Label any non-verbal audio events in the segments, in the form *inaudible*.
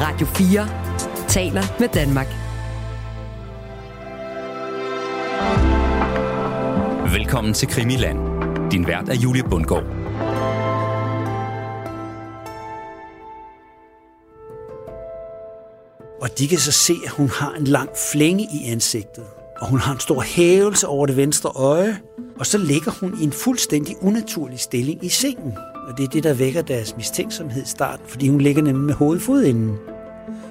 Radio 4 taler med Danmark. Velkommen til Krimiland. Din vært er Julie Bundgaard. Og de kan så se, at hun har en lang flænge i ansigtet. Og hun har en stor hævelse over det venstre øje. Og så ligger hun i en fuldstændig unaturlig stilling i sengen. Og det er det, der vækker deres mistænksomhed i starten, fordi hun ligger nemlig med hovedet fodenden.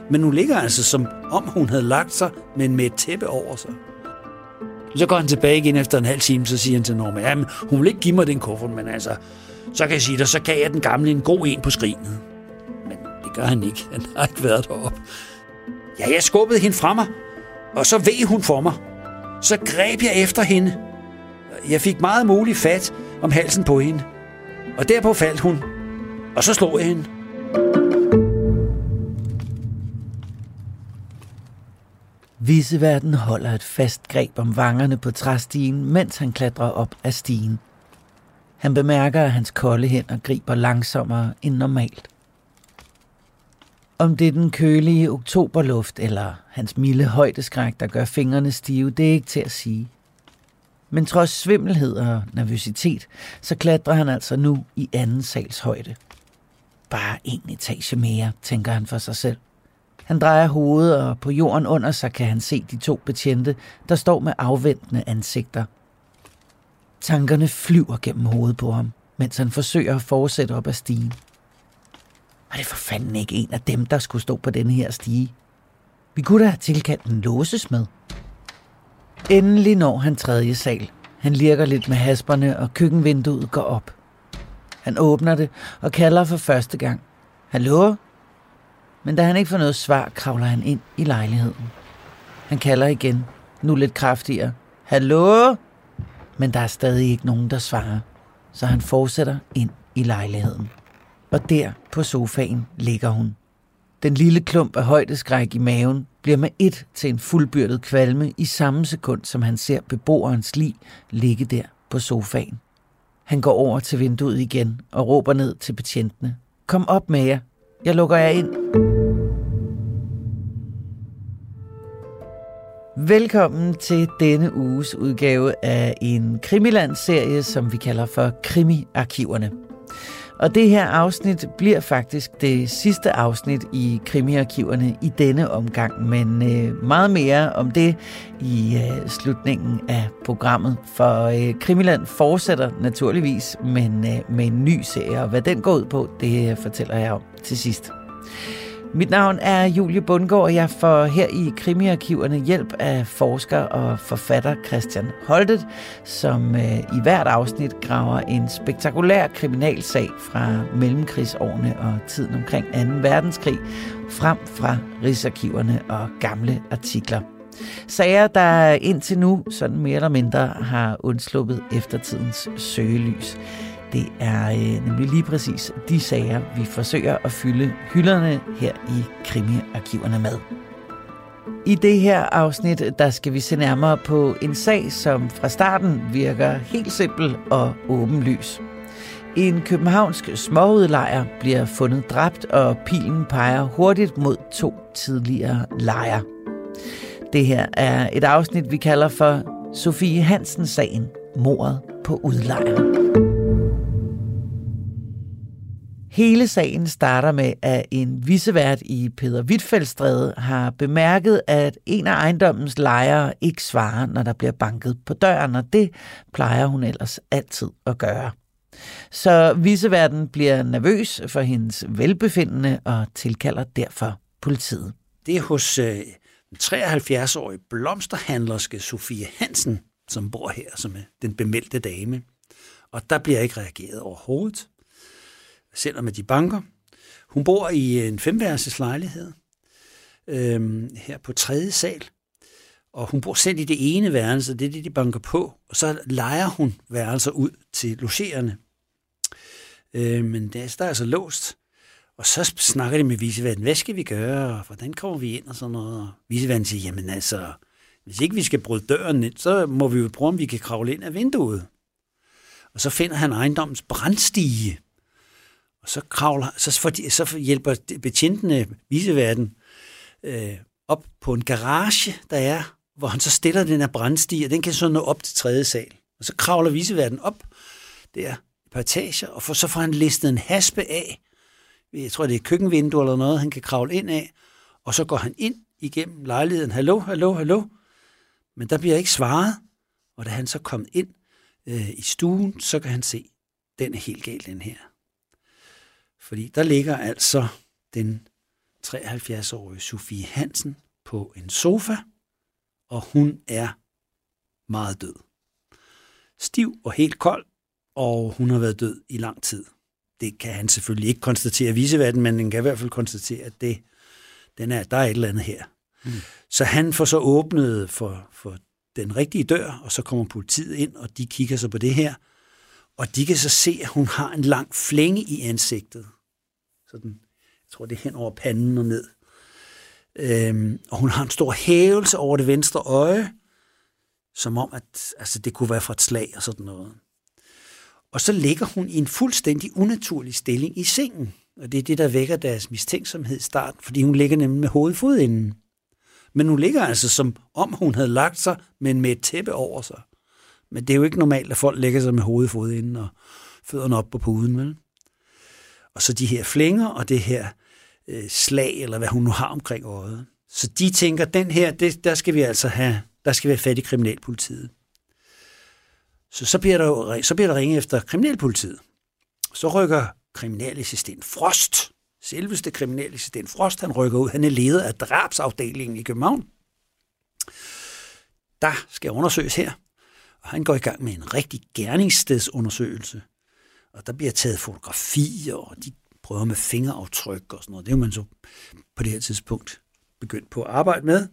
Men hun ligger altså som om hun havde lagt sig, men med et tæppe over sig. Så går han tilbage igen efter en halv time, så siger han til Norma, ja, hun vil ikke give mig den kuffert, men altså, så kan jeg sige dig, så gav jeg den gamle en god en på skrinet. Men det gør han ikke. Han har ikke været deroppe. Ja, jeg skubbede hende fra mig, og så ved hun for mig. Så greb jeg efter hende. Jeg fik meget muligt fat om halsen på hende. Og derpå faldt hun, og så slog jeg hende. Viseverden holder et fast greb om vangerne på træstigen, mens han klatrer op af stigen. Han bemærker, at hans kolde hænder griber langsommere end normalt. Om det er den kølige oktoberluft eller hans milde højdeskræk, der gør fingrene stive, det er ikke til at sige. Men trods svimmelhed og nervøsitet, så klatrer han altså nu i anden sals højde. Bare en etage mere, tænker han for sig selv. Han drejer hovedet, og på jorden under sig kan han se de to betjente, der står med afventende ansigter. Tankerne flyver gennem hovedet på ham, mens han forsøger at fortsætte op ad stigen. Var det for fanden ikke en af dem, der skulle stå på denne her stige? Vi kunne da have tilkaldt en låsesmed. Endelig når han tredje sal. Han lirker lidt med hasperne, og køkkenvinduet går op. Han åbner det og kalder for første gang. Hallo? Men da han ikke får noget svar, kravler han ind i lejligheden. Han kalder igen, nu lidt kraftigere. Hallo? Men der er stadig ikke nogen, der svarer, så han fortsætter ind i lejligheden. Og der på sofaen ligger hun. Den lille klump af højdeskræk i maven bliver med et til en fuldbyrdet kvalme i samme sekund, som han ser beboerens lig ligge der på sofaen. Han går over til vinduet igen og råber ned til betjentene. Kom op med jer. Jeg lukker jer ind. Velkommen til denne uges udgave af en Krimiland-serie, som vi kalder for Krimi-arkiverne. Og det her afsnit bliver faktisk det sidste afsnit i krimiarkiverne i denne omgang, men øh, meget mere om det i øh, slutningen af programmet. For øh, Krimiland fortsætter naturligvis, men øh, med en ny serie, og hvad den går ud på, det øh, fortæller jeg om til sidst. Mit navn er Julie Bundgaard, og jeg får her i krimiarkiverne hjælp af forsker og forfatter Christian Holtet, som øh, i hvert afsnit graver en spektakulær kriminalsag fra mellemkrigsårene og tiden omkring 2. verdenskrig frem fra rigsarkiverne og gamle artikler. Sager, der indtil nu sådan mere eller mindre har undsluppet eftertidens søgelys. Det er øh, nemlig lige præcis de sager, vi forsøger at fylde hylderne her i krimiarkiverne med. I det her afsnit, der skal vi se nærmere på en sag, som fra starten virker helt simpel og åbenlys. En københavnsk småudlejer bliver fundet dræbt, og pilen peger hurtigt mod to tidligere lejer. Det her er et afsnit, vi kalder for Sofie Hansen-sagen, mordet på udlejeren. Hele sagen starter med, at en visevært i Peter Wittfeldstræde har bemærket, at en af ejendommens lejere ikke svarer, når der bliver banket på døren, og det plejer hun ellers altid at gøre. Så viceværten bliver nervøs for hendes velbefindende og tilkalder derfor politiet. Det er hos øh, 73-årige blomsterhandlerske Sofie Hansen, som bor her, som er den bemeldte dame. Og der bliver ikke reageret overhovedet selvom de banker. Hun bor i en femværelses lejlighed øh, her på tredje sal, og hun bor selv i det ene værelse, det er det, de banker på, og så leger hun værelser ud til logerende. Øh, men der, der er altså låst, og så snakker de med viseverden, hvad skal vi gøre, og hvordan kommer vi ind og sådan noget. Og siger, jamen altså, hvis ikke vi skal bryde døren ind, så må vi jo prøve, om vi kan kravle ind af vinduet. Og så finder han ejendommens brandstige, og så, kravler, så, for så hjælper betjentene viseverden øh, op på en garage, der er, hvor han så stiller den her brændstige, og den kan så nå op til tredje sal. Og så kravler viseverden op der et par etager, og for, så får han listet en haspe af, jeg tror det er et køkkenvindue eller noget, han kan kravle ind af, og så går han ind igennem lejligheden, hallo, hallo, hallo, men der bliver ikke svaret, og da han så kom ind øh, i stuen, så kan han se, den er helt galt, den her. Fordi der ligger altså den 73-årige Sofie Hansen på en sofa, og hun er meget død. Stiv og helt kold, og hun har været død i lang tid. Det kan han selvfølgelig ikke konstatere viseverden, men han kan i hvert fald konstatere, at det, den er, der er et eller andet her. Mm. Så han får så åbnet for, for den rigtige dør, og så kommer politiet ind, og de kigger så på det her, og de kan så se, at hun har en lang flænge i ansigtet. Sådan, jeg tror, det er hen over panden og ned. Øhm, og hun har en stor hævelse over det venstre øje, som om, at altså, det kunne være fra et slag og sådan noget. Og så ligger hun i en fuldstændig unaturlig stilling i sengen. Og det er det, der vækker deres mistænksomhed i starten, fordi hun ligger nemlig med hovedet fodenden. Men hun ligger altså som om hun havde lagt sig, men med et tæppe over sig. Men det er jo ikke normalt, at folk lægger sig med hovedet fodenden og fødderne op på puden, vel? Og så de her flænger og det her øh, slag, eller hvad hun nu har omkring øjet. Så de tænker, den her, det, der skal vi altså have, der skal vi have fat i kriminalpolitiet. Så, så, bliver der, så bliver der ringet efter kriminalpolitiet. Så rykker kriminalassistent Frost, selveste kriminalassistent Frost, han rykker ud. Han er leder af drabsafdelingen i København. Der skal undersøges her. Og han går i gang med en rigtig gerningsstedsundersøgelse. Og der bliver taget fotografier, og de prøver med fingeraftryk og sådan noget. Det er man så på det her tidspunkt begyndt på at arbejde med.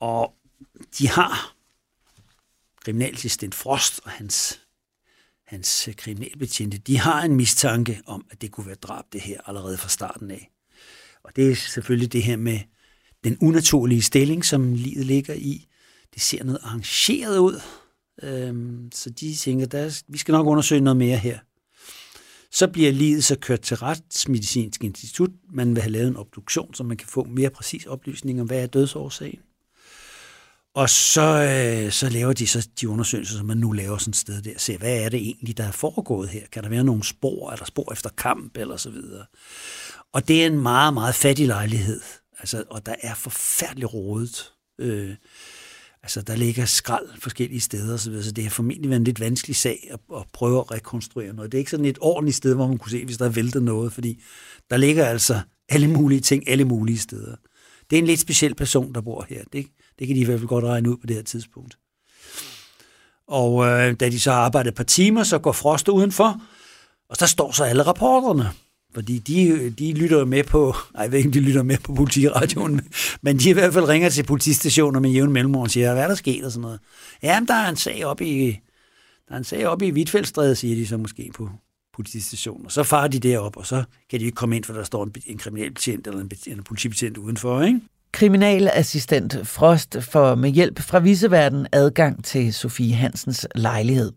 Og de har kriminalassistent Frost og hans, hans kriminalbetjente, de har en mistanke om, at det kunne være drab det her allerede fra starten af. Og det er selvfølgelig det her med den unaturlige stilling, som livet ligger i. Det ser noget arrangeret ud, øhm, så de tænker, der, vi skal nok undersøge noget mere her. Så bliver livet så kørt til Retsmedicinsk Institut. Man vil have lavet en obduktion, så man kan få mere præcis oplysning om, hvad er dødsårsagen. Og så, øh, så laver de så de undersøgelser, som man nu laver sådan et sted der. Se, hvad er det egentlig, der er foregået her? Kan der være nogle spor? Er der spor efter kamp? Eller så videre. Og det er en meget, meget fattig lejlighed. Altså, og der er forfærdeligt rodet. Øh, altså, der ligger skrald forskellige steder, så, videre, så det har formentlig været en lidt vanskelig sag at, at prøve at rekonstruere noget. Det er ikke sådan et ordentligt sted, hvor man kunne se, hvis der er væltet noget, fordi der ligger altså alle mulige ting, alle mulige steder. Det er en lidt speciel person, der bor her. Det, det kan de i hvert fald godt regne ud på det her tidspunkt. Og øh, da de så har arbejdet et par timer, så går Frost udenfor, og der står så alle rapporterne. Fordi de, de lytter med på, nej, jeg ved ikke, de lytter med på politiradioen, men de i hvert fald ringer til politistationer med jævn mellemrum og siger, hvad er der sket og sådan noget. Jamen, der er en sag op i, der er en sag op i Hvidtfældstræde, siger de så måske på politistationen. Og så farer de derop, og så kan de ikke komme ind, for der står en, en kriminalbetjent eller en, en politibetjent udenfor, ikke? Kriminalassistent Frost får med hjælp fra viseverden adgang til Sofie Hansens lejlighed.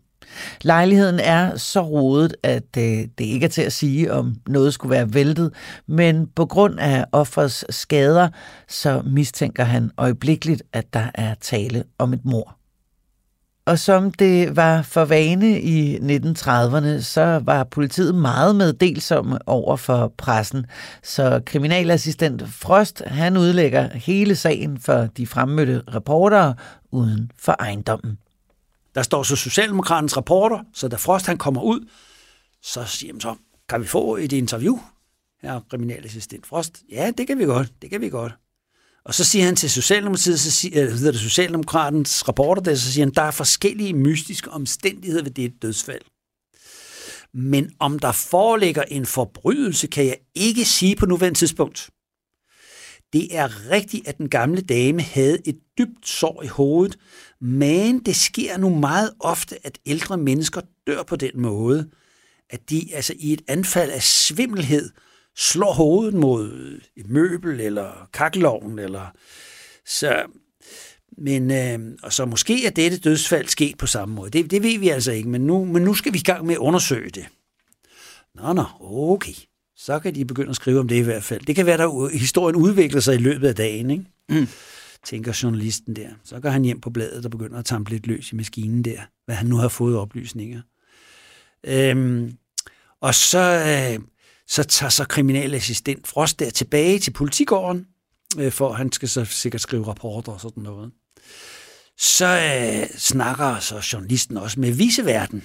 Lejligheden er så rodet, at øh, det ikke er til at sige, om noget skulle være væltet, men på grund af offers skader, så mistænker han øjeblikkeligt, at der er tale om et mor. Og som det var for vane i 1930'erne, så var politiet meget meddelsom over for pressen. Så kriminalassistent Frost, han udlægger hele sagen for de fremmødte reportere uden for ejendommen. Der står så Socialdemokratens rapporter, så da Frost han kommer ud, så siger han så, kan vi få et interview? Her kriminalassistent Frost. Ja, det kan vi godt, det kan vi godt. Og så siger han til Socialdemokratiet, så siger, øh, hedder det Socialdemokratens rapporter, der, så siger han, der er forskellige mystiske omstændigheder ved det dødsfald. Men om der foreligger en forbrydelse, kan jeg ikke sige på nuværende tidspunkt. Det er rigtigt, at den gamle dame havde et dybt sår i hovedet, men det sker nu meget ofte, at ældre mennesker dør på den måde, at de altså i et anfald af svimmelhed slår hovedet mod et møbel eller kakkeloven. Eller, så, men, øh, og så måske er dette dødsfald sket på samme måde. Det, det ved vi altså ikke, men nu, men nu skal vi i gang med at undersøge det. Nå, nå, okay. Så kan de begynde at skrive om det i hvert fald. Det kan være, at historien udvikler sig i løbet af dagen, ikke? Mm tænker journalisten der. Så går han hjem på bladet og begynder at tampe lidt løs i maskinen der, hvad han nu har fået oplysninger. Øhm, og så, øh, så tager så kriminalassistent Frost der tilbage til politigården, øh, for han skal så sikkert skrive rapporter og sådan noget. Så øh, snakker så journalisten også med viseverden,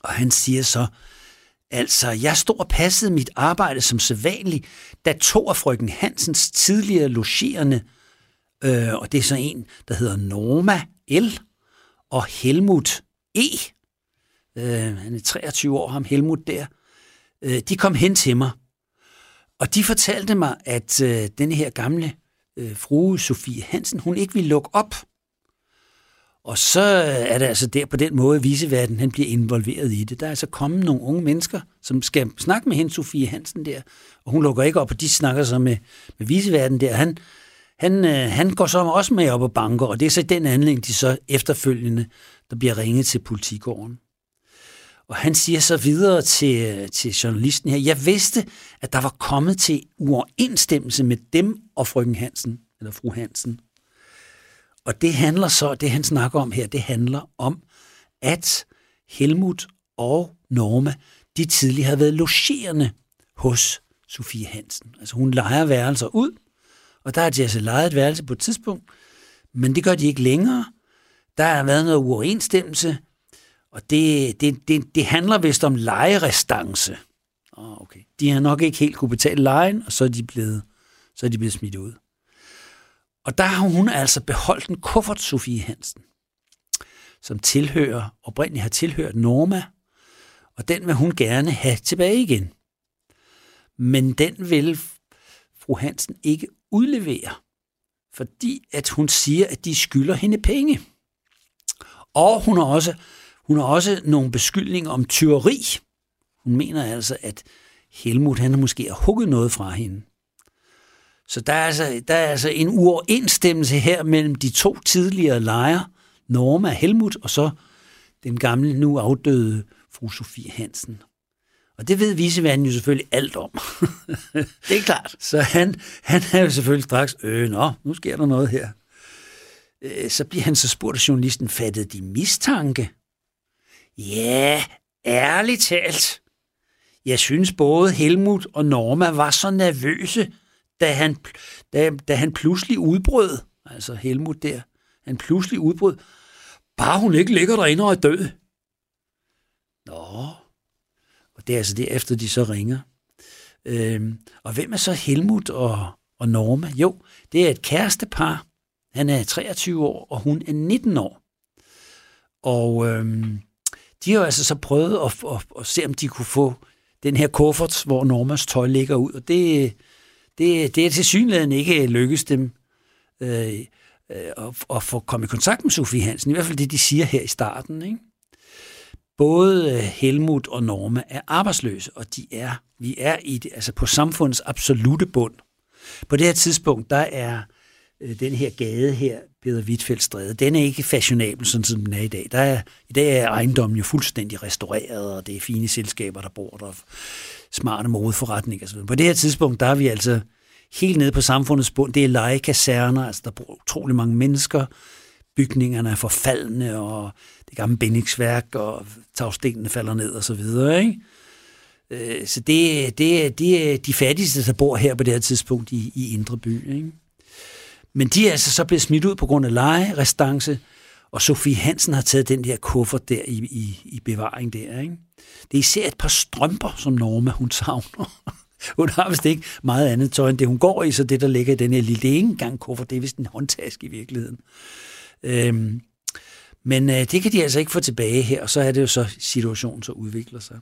og han siger så, altså, jeg stod og passede mit arbejde som sædvanligt, da to af frøken Hansens tidligere logerende, øh, og det er så en, der hedder Norma L. og Helmut E. Øh, han er 23 år, ham Helmut der. Øh, de kom hen til mig, og de fortalte mig, at øh, denne her gamle øh, frue Sofie Hansen, hun ikke ville lukke op. Og så øh, er det altså der på den måde, at viseverden han bliver involveret i det. Der er altså kommet nogle unge mennesker, som skal snakke med hende, Sofie Hansen der, og hun lukker ikke op, og de snakker så med, med viseverden der. Han, han, øh, han går så også med op og banker, og det er så den anledning, de så efterfølgende, der bliver ringet til politigården. Og han siger så videre til, øh, til journalisten her, jeg vidste, at der var kommet til uoverensstemmelse med dem og frøken Hansen, eller fru Hansen. Og det handler så, det han snakker om her, det handler om, at Helmut og Norma, de tidligere havde været logerende hos Sofie Hansen. Altså hun leger værelser ud, og der har de altså lejet et værelse på et tidspunkt, men det gør de ikke længere. Der har været noget uoverensstemmelse, og det, det, det, det handler vist om lejerestance. Oh, okay. De har nok ikke helt kunne betale lejen, og så er de blevet, så er de blevet smidt ud. Og der har hun altså beholdt en kuffert, Sofie Hansen, som tilhører, oprindeligt har tilhørt Norma, og den vil hun gerne have tilbage igen. Men den vil fru Hansen ikke udlevere, fordi at hun siger, at de skylder hende penge. Og hun har også, hun har også nogle beskyldninger om tyveri. Hun mener altså, at Helmut han måske har hugget noget fra hende. Så der er, altså, der er altså en uoverensstemmelse her mellem de to tidligere lejre, Norma Helmut, og så den gamle, nu afdøde fru Sofie Hansen. Og det ved viseverden jo selvfølgelig alt om. *laughs* det er klart. Så han, han er jo selvfølgelig straks, øh, nå, nu sker der noget her. Øh, så bliver han så spurgt af journalisten, fattede de mistanke? Ja, ærligt talt. Jeg synes både Helmut og Norma var så nervøse, da han, da, da han pludselig udbrød, altså Helmut der, han pludselig udbrød, bare hun ikke ligger derinde og er død. Nå, og det er altså derefter, de så ringer. Øhm, og hvem er så Helmut og, og Norma? Jo, det er et kærestepar. Han er 23 år, og hun er 19 år. Og øhm, de har jo altså så prøvet at, at, at se, om de kunne få den her kuffert, hvor Normas tøj ligger ud. Og det, det, det er til synligheden ikke lykkes dem øh, øh, at, at få komme i kontakt med Sofie Hansen. I hvert fald det, de siger her i starten. Ikke? Både øh, Helmut og Norma er arbejdsløse, og de er, vi er i det, altså på samfundets absolute bund. På det her tidspunkt, der er øh, den her gade her, Peder Wittfeldt Stræde, den er ikke fashionabel, sådan som den er i dag. Der er, I dag er ejendommen jo fuldstændig restaureret, og det er fine selskaber, der bor der, smarte modeforretninger osv. På det her tidspunkt, der er vi altså helt nede på samfundets bund. Det er legekaserner, altså der bor utrolig mange mennesker, bygningerne er forfaldende, og det gamle bindingsværk, og tagstenene falder ned og så videre, ikke? Øh, så det, det, det er de fattigste, der bor her på det her tidspunkt i, i Indre By. Ikke? Men de er altså så blevet smidt ud på grund af leje, restance, og Sofie Hansen har taget den der kuffert der i, i, i bevaring der. Ikke? Det er især et par strømper, som Norma hun savner. *laughs* hun har vist ikke meget andet tøj end det, hun går i, så det, der ligger i den her lille engang kuffert, det er vist en håndtaske i virkeligheden. Øhm, men øh, det kan de altså ikke få tilbage her, og så er det jo så, situationen så udvikler sig.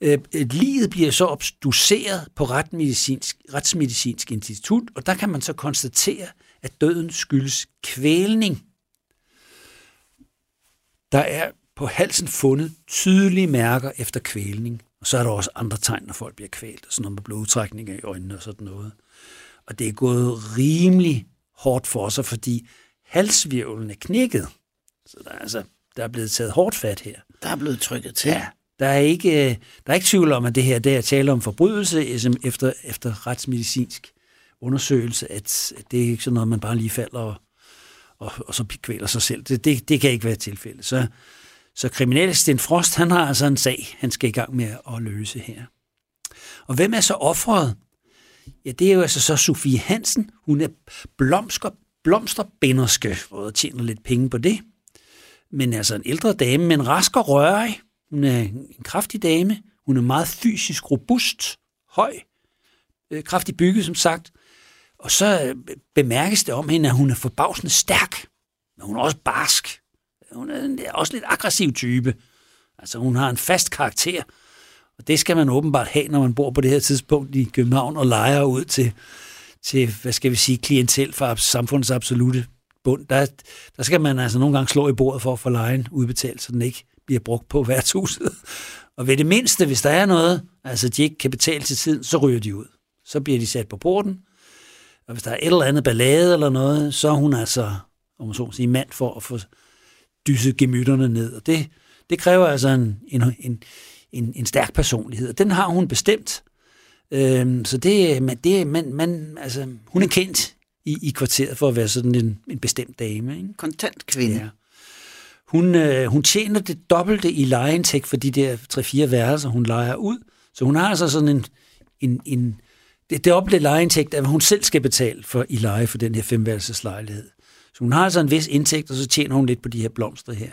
Øh, øh livet bliver så obduceret på Retsmedicinsk, Retsmedicinsk Institut, og der kan man så konstatere, at døden skyldes kvælning. Der er på halsen fundet tydelige mærker efter kvælning, og så er der også andre tegn, når folk bliver kvalt, sådan noget med blodtrækninger i øjnene og sådan noget. Og det er gået rimelig hårdt for sig, fordi halsvirvlen er knækket. Så der er, altså, der er blevet taget hårdt fat her. Der er blevet trykket til. Ja, Der er ikke, der er ikke tvivl om, at det her det er tale om forbrydelse efter, efter retsmedicinsk undersøgelse, at det er ikke sådan noget, man bare lige falder og, og, og så kvæler sig selv. Det, det, det kan ikke være tilfældet. Så, så kriminalassistent Frost, han har altså en sag, han skal i gang med at løse her. Og hvem er så offeret? Ja, det er jo altså så Sofie Hansen. Hun er blomster, blomsterbinderske, og tjener lidt penge på det. Men altså en ældre dame, men rask og rørig. Hun er en kraftig dame. Hun er meget fysisk robust, høj, øh, kraftig bygget, som sagt. Og så øh, bemærkes det om hende, at hun er forbavsende stærk. Men hun er også barsk. Hun er også lidt aggressiv type. Altså hun har en fast karakter. Og det skal man åbenbart have, når man bor på det her tidspunkt i København og leger ud til, til hvad skal vi sige, klientel for samfundets absolute bund. Der, der skal man altså nogle gange slå i bordet for at få lejen udbetalt, så den ikke bliver brugt på værtshuset. Og ved det mindste, hvis der er noget, altså de ikke kan betale til tiden, så ryger de ud. Så bliver de sat på porten, og hvis der er et eller andet ballade eller noget, så er hun altså, om man så sige, mand for at få dysset gemytterne ned. Og det, det kræver altså en, en, en, en, en stærk personlighed, og den har hun bestemt. Øhm, så det, man, det man, man, altså, hun er kendt i, i kvarteret for at være sådan en, en bestemt dame. Ikke? Kontant kvinde. Ja. Hun, øh, hun tjener det dobbelte i lejeindtægt for de der 3-4 værelser, hun lejer ud. Så hun har altså sådan en, en, en det, det oplever lejeindtægt, at hun selv skal betale for i leje for den her femværelseslejlighed. Så hun har altså en vis indtægt, og så tjener hun lidt på de her blomster her.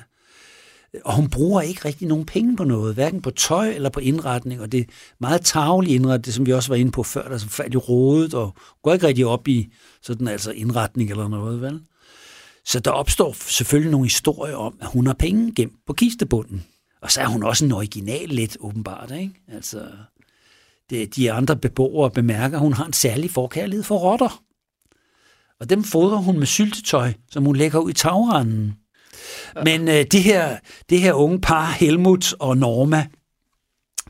Og hun bruger ikke rigtig nogen penge på noget, hverken på tøj eller på indretning, og det er meget tavlig indretning, det som vi også var inde på før, der er faldt færdig rådet, og går ikke rigtig op i sådan altså indretning eller noget, vel? Så der opstår selvfølgelig nogle historier om, at hun har penge gemt på kistebunden. Og så er hun også en original lidt, åbenbart, ikke? Altså, det, de andre beboere bemærker, at hun har en særlig forkærlighed for rotter. Og dem fodrer hun med syltetøj, som hun lægger ud i tagranden. Men øh, det, her, det her unge par, Helmut og Norma,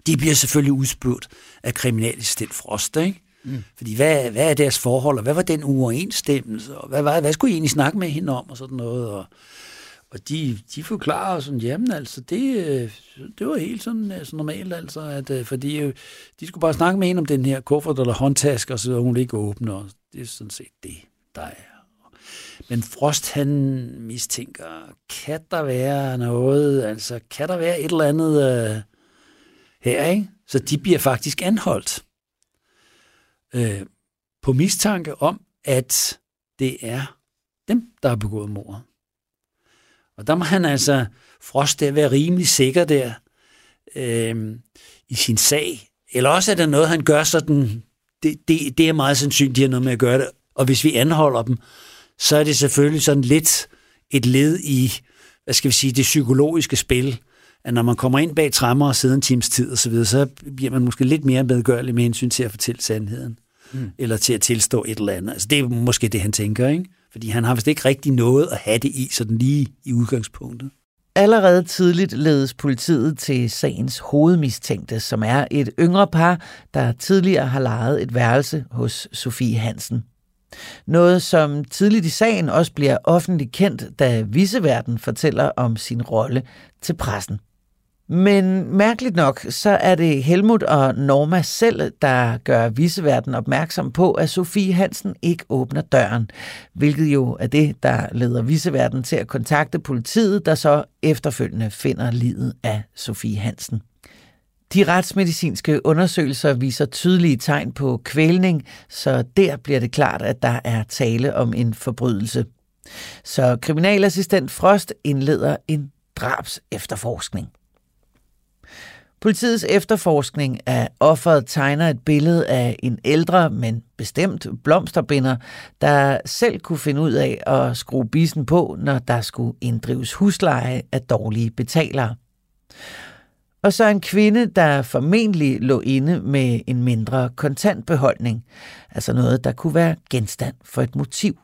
de bliver selvfølgelig udspurgt af kriminalassistent Frost, ikke? Mm. Fordi hvad, hvad er deres forhold, og hvad var den uoverensstemmelse, og hvad, hvad, hvad skulle I egentlig snakke med hende om, og sådan noget, og, og de, de forklarer sådan, jamen altså, det, øh, det var helt sådan, sådan normalt, altså, at, øh, fordi de skulle bare snakke med hende om den her kuffert eller håndtaske, og så hun ikke åbne, og det er sådan set det, der er. Men Frost, han mistænker, kan der være noget, altså, kan der være et eller andet øh, her, ikke? Så de bliver faktisk anholdt øh, på mistanke om, at det er dem, der har begået mordet. Og der må han altså, Frost, der være rimelig sikker der øh, i sin sag. Eller også er det noget, han gør sådan, det, det, det er meget sandsynligt, de har noget med at gøre det. Og hvis vi anholder dem, så er det selvfølgelig sådan lidt et led i, hvad skal vi sige, det psykologiske spil, at når man kommer ind bag træmmer og sidder en times tid osv., så, så bliver man måske lidt mere medgørlig med hensyn til at fortælle sandheden. Mm. Eller til at tilstå et eller andet. Altså, det er måske det, han tænker, ikke? Fordi han har vist ikke rigtig noget at have det i, sådan lige i udgangspunktet. Allerede tidligt ledes politiet til sagens hovedmistænkte, som er et yngre par, der tidligere har lejet et værelse hos Sofie Hansen. Noget, som tidligt i sagen også bliver offentligt kendt, da viseverden fortæller om sin rolle til pressen. Men mærkeligt nok, så er det Helmut og Norma selv, der gør viseverden opmærksom på, at Sofie Hansen ikke åbner døren, hvilket jo er det, der leder viseverden til at kontakte politiet, der så efterfølgende finder livet af Sofie Hansen. De retsmedicinske undersøgelser viser tydelige tegn på kvælning, så der bliver det klart, at der er tale om en forbrydelse. Så kriminalassistent Frost indleder en drabs efterforskning. Politiets efterforskning af offeret tegner et billede af en ældre, men bestemt blomsterbinder, der selv kunne finde ud af at skrue bisen på, når der skulle inddrives husleje af dårlige betalere. Og så en kvinde, der formentlig lå inde med en mindre kontantbeholdning, altså noget, der kunne være genstand for et motiv.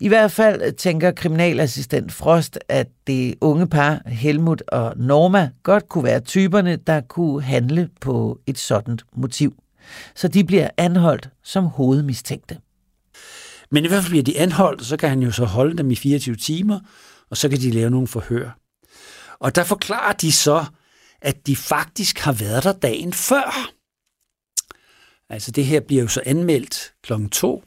I hvert fald tænker kriminalassistent Frost, at det unge par, Helmut og Norma, godt kunne være typerne, der kunne handle på et sådan motiv. Så de bliver anholdt som hovedmistænkte. Men i hvert fald bliver de anholdt, så kan han jo så holde dem i 24 timer, og så kan de lave nogle forhør. Og der forklarer de så, at de faktisk har været der dagen før. Altså det her bliver jo så anmeldt klokken 2,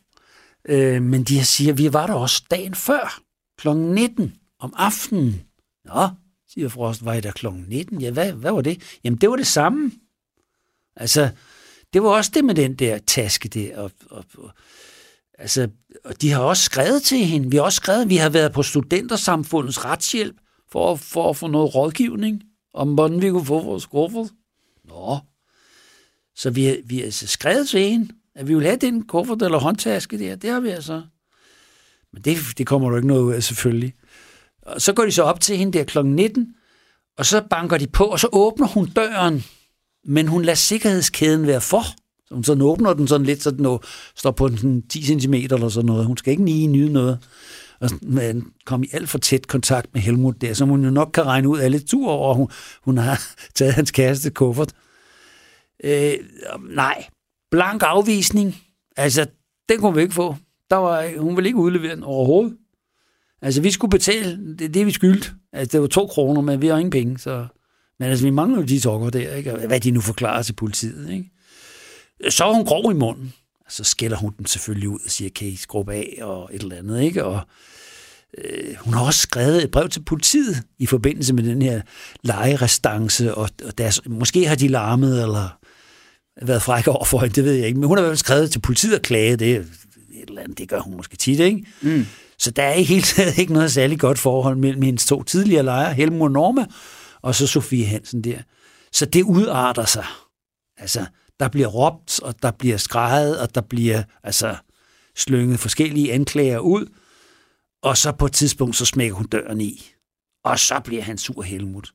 øh, men de siger, at vi var der også dagen før, klokken 19 om aftenen. Nå, siger Frost, var I der klokken 19? Ja, hvad, hvad var det? Jamen, det var det samme. Altså, det var også det med den der taske der. Og, og, og, altså, og de har også skrevet til hende. Vi har også skrevet, vi har været på Studentersamfundets retshjælp for, for at få noget rådgivning om, hvordan vi kunne få vores kuffert. Nå. Så vi, har, vi har altså skrevet til en, at vi vil have den kuffert eller håndtaske der. Det har vi altså. Men det, det kommer du ikke noget ud af, selvfølgelig. Og så går de så op til hende der kl. 19, og så banker de på, og så åbner hun døren, men hun lader sikkerhedskæden være for. Så hun sådan åbner den sådan lidt, så den står på sådan 10 cm eller sådan noget. Hun skal ikke lige nyde noget. Og man kom i alt for tæt kontakt med Helmut der, som hun jo nok kan regne ud alle tur over, hun, hun har *laughs* taget hans kæreste kuffert. Øh, nej, blank afvisning. Altså, den kunne vi ikke få. Der var, hun ville ikke udlevere den overhovedet. Altså, vi skulle betale det, det vi skyldte. Altså, det var to kroner, men vi har ingen penge, så... Men altså, vi mangler jo de sokker der, ikke? Hvad de nu forklarer til politiet, ikke? Så er hun grov i munden. Så skælder hun dem selvfølgelig ud og siger, kan I skrubbe af og et eller andet, ikke? Og øh, hun har også skrevet et brev til politiet i forbindelse med den her lejerestance, og, og deres, måske har de larmet, eller været frække over for hende, det ved jeg ikke. Men hun har vel skrevet til politiet og klage, det, et eller andet, det gør hun måske tit, ikke? Mm. Så der er i hele taget ikke noget særligt godt forhold mellem hendes to tidligere lejere, Helmut Norma, og så Sofie Hansen der. Så det udarter sig. Altså, der bliver råbt, og der bliver skrejet, og der bliver altså slynget forskellige anklager ud, og så på et tidspunkt, så smækker hun døren i. Og så bliver han sur Helmut.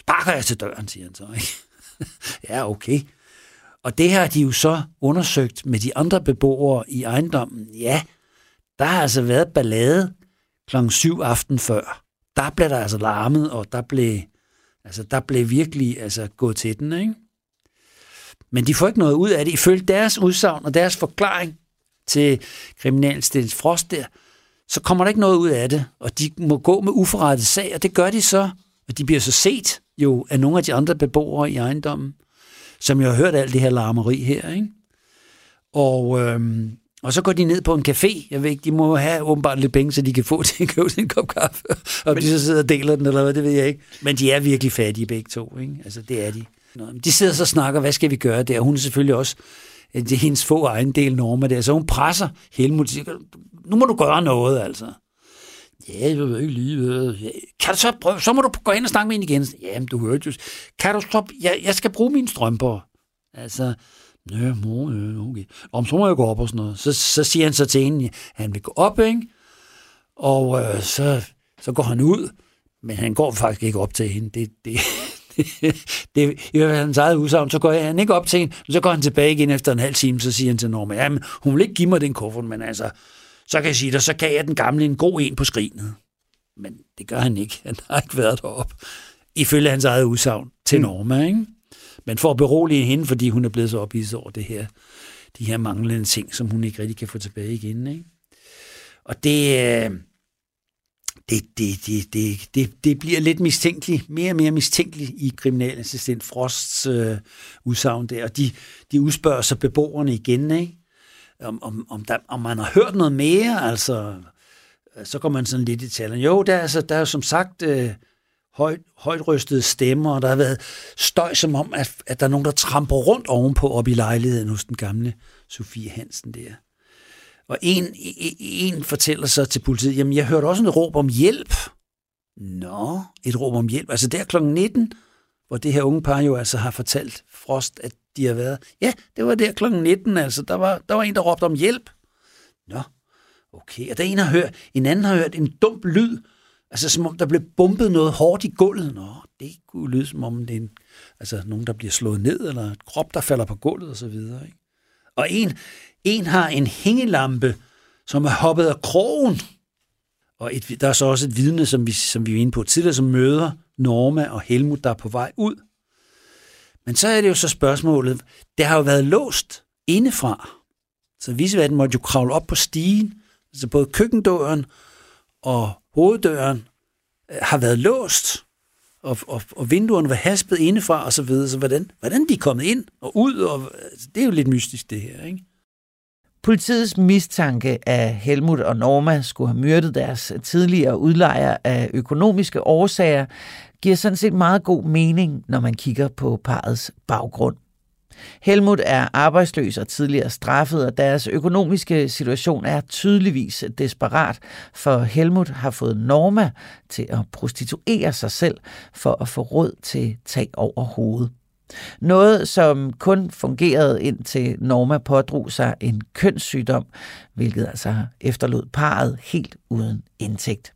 Sparker jeg til døren, siger han så. Ikke? *laughs* ja, okay. Og det har de jo så undersøgt med de andre beboere i ejendommen. Ja, der har altså været ballade klokken 7 aften før. Der blev der altså larmet, og der blev, altså, der blev virkelig altså, gået til den. Ikke? Men de får ikke noget ud af det. Ifølge deres udsagn og deres forklaring til kriminalstens Frost der, så kommer der ikke noget ud af det, og de må gå med uforrettet sag, og det gør de så, og de bliver så set jo af nogle af de andre beboere i ejendommen, som jo har hørt alt det her larmeri her, ikke? Og, øhm, og så går de ned på en café. Jeg ved ikke, de må have åbenbart lidt penge, så de kan få *laughs* til at købe en kop kaffe. Og Men, de så sidder og deler den, eller hvad, det ved jeg ikke. Men de er virkelig fattige begge to, ikke? Altså, det er de. De sidder så og snakker, hvad skal vi gøre der? Hun er selvfølgelig også, øh, det er hendes få egen del Norma der, så hun presser Helmut, siger, nu må du gøre noget, altså. Ja, jeg ved ikke lige. Ja. Kan du så prøve? Så må du gå ind og snakke med hende igen. Jamen, du hørte jo. Kan du så... Jeg, jeg skal bruge mine strømper. Altså, Ja, mor, ja, okay. Om så må jeg gå op og sådan noget. Så, så siger han så til hende, at han vil gå op, ikke? Og øh, så, så går han ud, men han går faktisk ikke op til hende. Det, det, det, det i hvert fald hans eget udsagn. Så går han ikke op til hende, så går han tilbage igen efter en halv time, så siger han til Norma, jamen, hun vil ikke give mig den kuffert, men altså, så kan jeg sige dig, så kan jeg den gamle en god en på skrinet. Men det gør han ikke. Han har ikke været deroppe. Ifølge hans eget udsagn til mm. Norma, ikke? Men for at berolige hende, fordi hun er blevet så ophidset over det her, de her manglende ting, som hun ikke rigtig kan få tilbage igen. Ikke? Og det, øh, det, det, det, det, det, det bliver lidt mistænkeligt, mere og mere mistænkeligt i kriminalassistent Frosts øh, udsagn der, og de, de udspørger sig beboerne igen, ikke? Om, om, om, der, om man har hørt noget mere, altså, så går man sådan lidt i tallene. Jo, der, altså, der er jo som sagt øh, højt, højtrystede stemmer, og der har været støj som om, at, at der er nogen, der tramper rundt ovenpå op i lejligheden hos den gamle Sofie Hansen der. Og en, e, e, en fortæller så til politiet, jamen jeg hørte også en råb om hjælp. Nå, et råb om hjælp. Altså der kl. 19, hvor det her unge par jo altså har fortalt Frost, at de har været. Ja, det var der kl. 19, altså. Der var, der var en, der råbte om hjælp. Nå, okay. Og der en har hørt, en anden har hørt en dum lyd, Altså som om der blev bumpet noget hårdt i gulvet. Nå, det kunne lyde som om det er en, altså, nogen, der bliver slået ned, eller et krop, der falder på gulvet og så videre. Ikke? Og en, en har en hængelampe, som er hoppet af krogen. Og et, der er så også et vidne, som vi, som vi var inde på tidligere, som møder Norma og Helmut, der er på vej ud. Men så er det jo så spørgsmålet, det har jo været låst indefra. Så viseverden måtte jo kravle op på stigen, så både køkkendøren og hoveddøren øh, har været låst, og, og, og vinduerne var haspet indefra og så videre. Så hvordan, hvordan de er kommet ind og ud, og, altså, det er jo lidt mystisk det her, ikke? Politiets mistanke af Helmut og Norma skulle have myrdet deres tidligere udlejer af økonomiske årsager, giver sådan set meget god mening, når man kigger på parets baggrund. Helmut er arbejdsløs og tidligere straffet, og deres økonomiske situation er tydeligvis desperat, for Helmut har fået Norma til at prostituere sig selv for at få råd til tag over hovedet. Noget, som kun fungerede indtil Norma pådrog sig en kønssygdom, hvilket altså efterlod parret helt uden indtægt.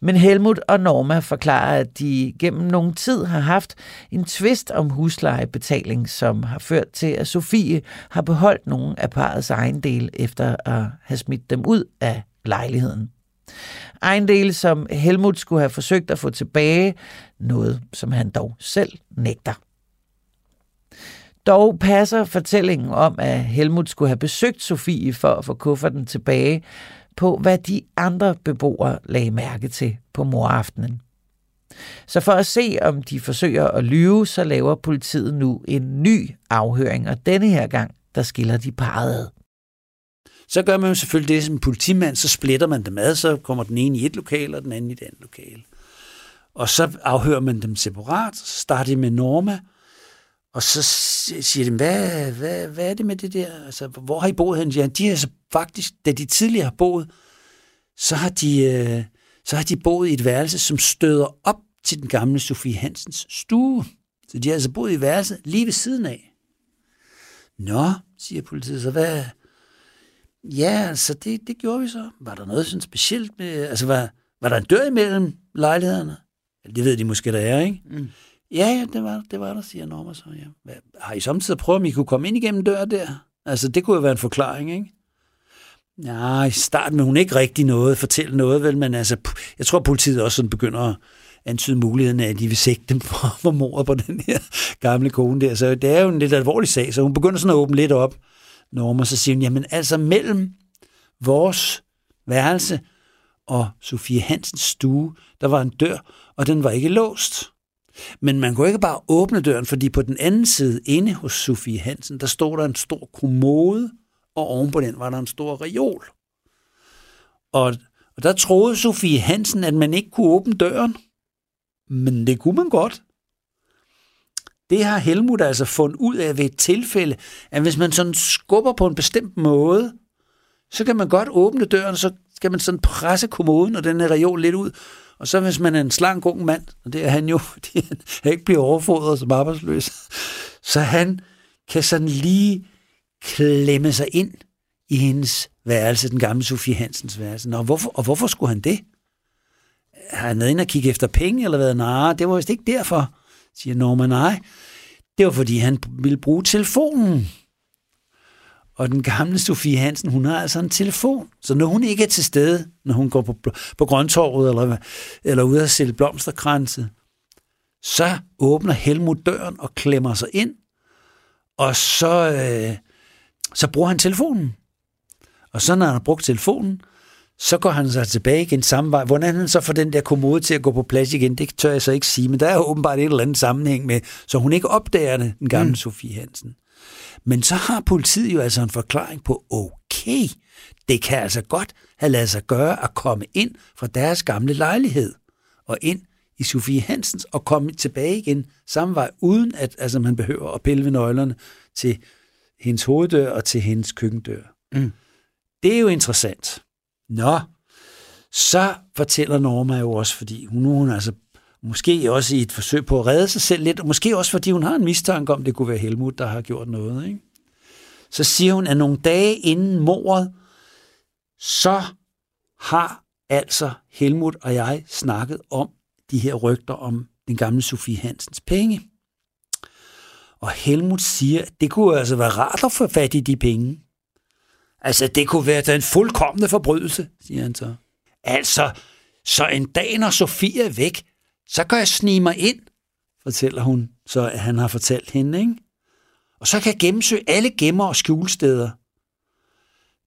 Men Helmut og Norma forklarer, at de gennem nogen tid har haft en tvist om huslejebetaling, som har ført til, at Sofie har beholdt nogle af parets ejendele efter at have smidt dem ud af lejligheden. Ejendele, som Helmut skulle have forsøgt at få tilbage, noget som han dog selv nægter. Dog passer fortællingen om, at Helmut skulle have besøgt Sofie for at få kufferten tilbage, på hvad de andre beboere lagde mærke til på moraftenen. Så for at se, om de forsøger at lyve, så laver politiet nu en ny afhøring, og denne her gang, der skiller de parret. Så gør man jo selvfølgelig det som politimand, så splitter man dem ad, så kommer den ene i et lokal, og den anden i et andet lokal. Og så afhører man dem separat, så starter de med Norma, og så siger de, hvad, hvad, hvad er det med det der? Altså, hvor har I boet hen? Ja, de har så faktisk, da de tidligere har boet, så har de, øh, så har de boet i et værelse, som støder op til den gamle Sofie Hansens stue. Så de har altså boet i værelset lige ved siden af. Nå, siger politiet, så hvad? Ja, altså det, det gjorde vi så. Var der noget sådan specielt med, altså var, var der en dør imellem lejlighederne? Det ved de måske, der er, ikke? Mm. Ja, ja, det var, det var der, siger Norma så. Ja. Hvad, har I samtidig prøvet, om I kunne komme ind igennem døren der? Altså, det kunne jo være en forklaring, ikke? Ja, i starten vil hun ikke rigtig noget, fortælle noget, vel, men altså, jeg tror, politiet også sådan begynder at antyde muligheden af, at de vil sigte dem for, *laughs* for mordet på den her gamle kone der. Så det er jo en lidt alvorlig sag, så hun begynder sådan at åbne lidt op, Norma, så siger hun, jamen altså mellem vores værelse og Sofie Hansens stue, der var en dør, og den var ikke låst. Men man kunne ikke bare åbne døren, fordi på den anden side, inde hos Sofie Hansen, der stod der en stor kommode, og ovenpå den var der en stor reol. Og, og der troede Sofie Hansen, at man ikke kunne åbne døren. Men det kunne man godt. Det har Helmut altså fundet ud af ved et tilfælde, at hvis man sådan skubber på en bestemt måde, så kan man godt åbne døren, så skal man sådan presse kommoden og den her reol lidt ud, og så hvis man er en slank ung mand, og det er han jo, *laughs* fordi han ikke bliver overfodret som arbejdsløs, så han kan sådan lige klemme sig ind i hendes værelse, den gamle Sofie Hansens værelse. Nå, hvorfor, og hvorfor skulle han det? Har han været inde og kigge efter penge, eller hvad? Nej, det var vist ikke derfor, siger Norman. Nej, det var fordi, han ville bruge telefonen. Og den gamle Sofie Hansen, hun har altså en telefon. Så når hun ikke er til stede, når hun går på, på Grøntorvet eller, eller ude at sælge blomsterkranse, så åbner Helmut døren og klemmer sig ind, og så, øh, så bruger han telefonen. Og så når han har brugt telefonen, så går han så tilbage igen samme vej. Hvordan han så får den der kommode til at gå på plads igen, det tør jeg så ikke sige, men der er åbenbart et eller andet sammenhæng med, så hun ikke opdager det, den gamle mm. Sofie Hansen. Men så har politiet jo altså en forklaring på, okay, det kan altså godt have lavet sig gøre at komme ind fra deres gamle lejlighed og ind i Sofie Hansens og komme tilbage igen samme vej, uden at altså, man behøver at pille ved nøglerne til hendes hoveddør og til hendes køkkendør. Mm. Det er jo interessant. Nå, så fortæller Norma jo også, fordi hun, hun altså Måske også i et forsøg på at redde sig selv lidt, og måske også fordi hun har en mistanke om, det kunne være Helmut, der har gjort noget. Ikke? Så siger hun, at nogle dage inden mordet, så har altså Helmut og jeg snakket om de her rygter om den gamle Sofie Hansens penge. Og Helmut siger, at det kunne altså være rart at få fat i de penge. Altså, det kunne være den fuldkommende forbrydelse, siger han så. Altså, så en dag, når Sofie er væk, så kan jeg snige mig ind, fortæller hun, så han har fortalt hende, ikke? Og så kan jeg gennemsøge alle gemmer og skjulesteder.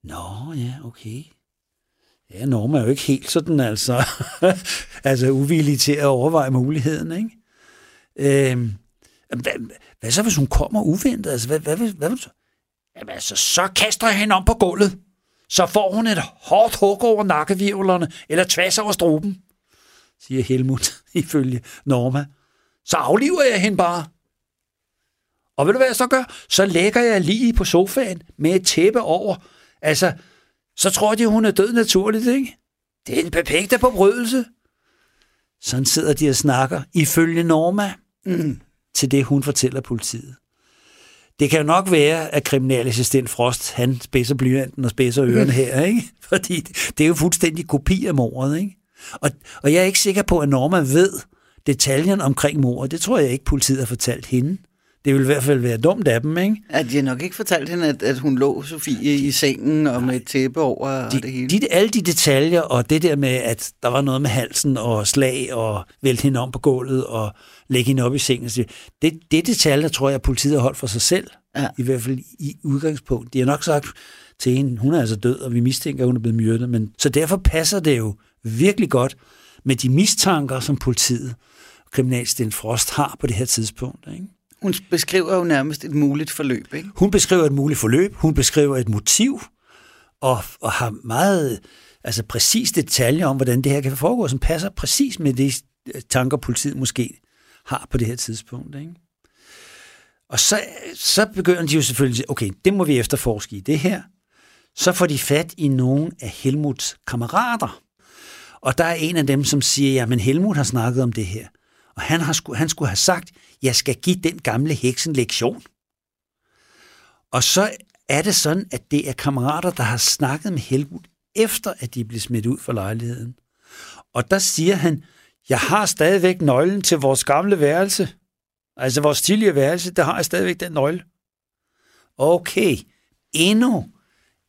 Nå, ja, okay. Ja, Norma er jo ikke helt sådan, altså, *laughs* altså uvillig til at overveje muligheden, ikke? Øhm, hvad, hvad så, hvis hun kommer uventet? Altså, hvad, hvad, hvad, hvad vil så? Jamen altså, så kaster jeg hende om på gulvet. Så får hun et hårdt hug over nakkevirvlerne, eller tværs over struben, siger Helmut *laughs* ifølge Norma. Så afliver jeg hende bare. Og ved du hvad jeg så gør? Så lægger jeg lige på sofaen med et tæppe over. Altså, så tror de, hun er død naturligt, ikke? Det er en perfekte forbrydelse. Sådan sidder de og snakker, ifølge Norma, mm, til det, hun fortæller politiet. Det kan jo nok være, at kriminalassistent Frost, han spidser blyanten og spidser ørerne *laughs* her, ikke? Fordi det er jo fuldstændig kopi af mordet, ikke? Og, og jeg er ikke sikker på, at Norma ved detaljen omkring mordet. Det tror jeg ikke, politiet har fortalt hende. Det vil i hvert fald være dumt af dem, ikke? At de har nok ikke fortalt hende, at, at hun lå Sofie i sengen og med et tæppe over de, og det hele. De, alle de detaljer, og det der med, at der var noget med halsen og slag og vælte hende om på gulvet og lægge hende op i sengen. Det, det detaljer, tror jeg, politiet har holdt for sig selv. Ja. I hvert fald i udgangspunkt. De har nok sagt til hende, hun er altså død, og vi mistænker, at hun er blevet myrdet. Men, så derfor passer det jo virkelig godt med de mistanker, som politiet og kriminalsten Frost har på det her tidspunkt. Ikke? Hun beskriver jo nærmest et muligt forløb, ikke? Hun beskriver et muligt forløb, hun beskriver et motiv, og, og har meget altså præcis detaljer om, hvordan det her kan foregå, som passer præcis med de tanker, politiet måske har på det her tidspunkt. Ikke? Og så, så begynder de jo selvfølgelig okay, det må vi efterforske i det her. Så får de fat i nogle af Helmuts kammerater. Og der er en af dem, som siger, ja, men Helmut har snakket om det her. Og han, har, han skulle have sagt, jeg skal give den gamle heks en lektion. Og så er det sådan, at det er kammerater, der har snakket med Helmut, efter at de blev smidt ud fra lejligheden. Og der siger han, jeg har stadigvæk nøglen til vores gamle værelse. Altså vores tidligere værelse, der har jeg stadigvæk den nøgle. Okay, endnu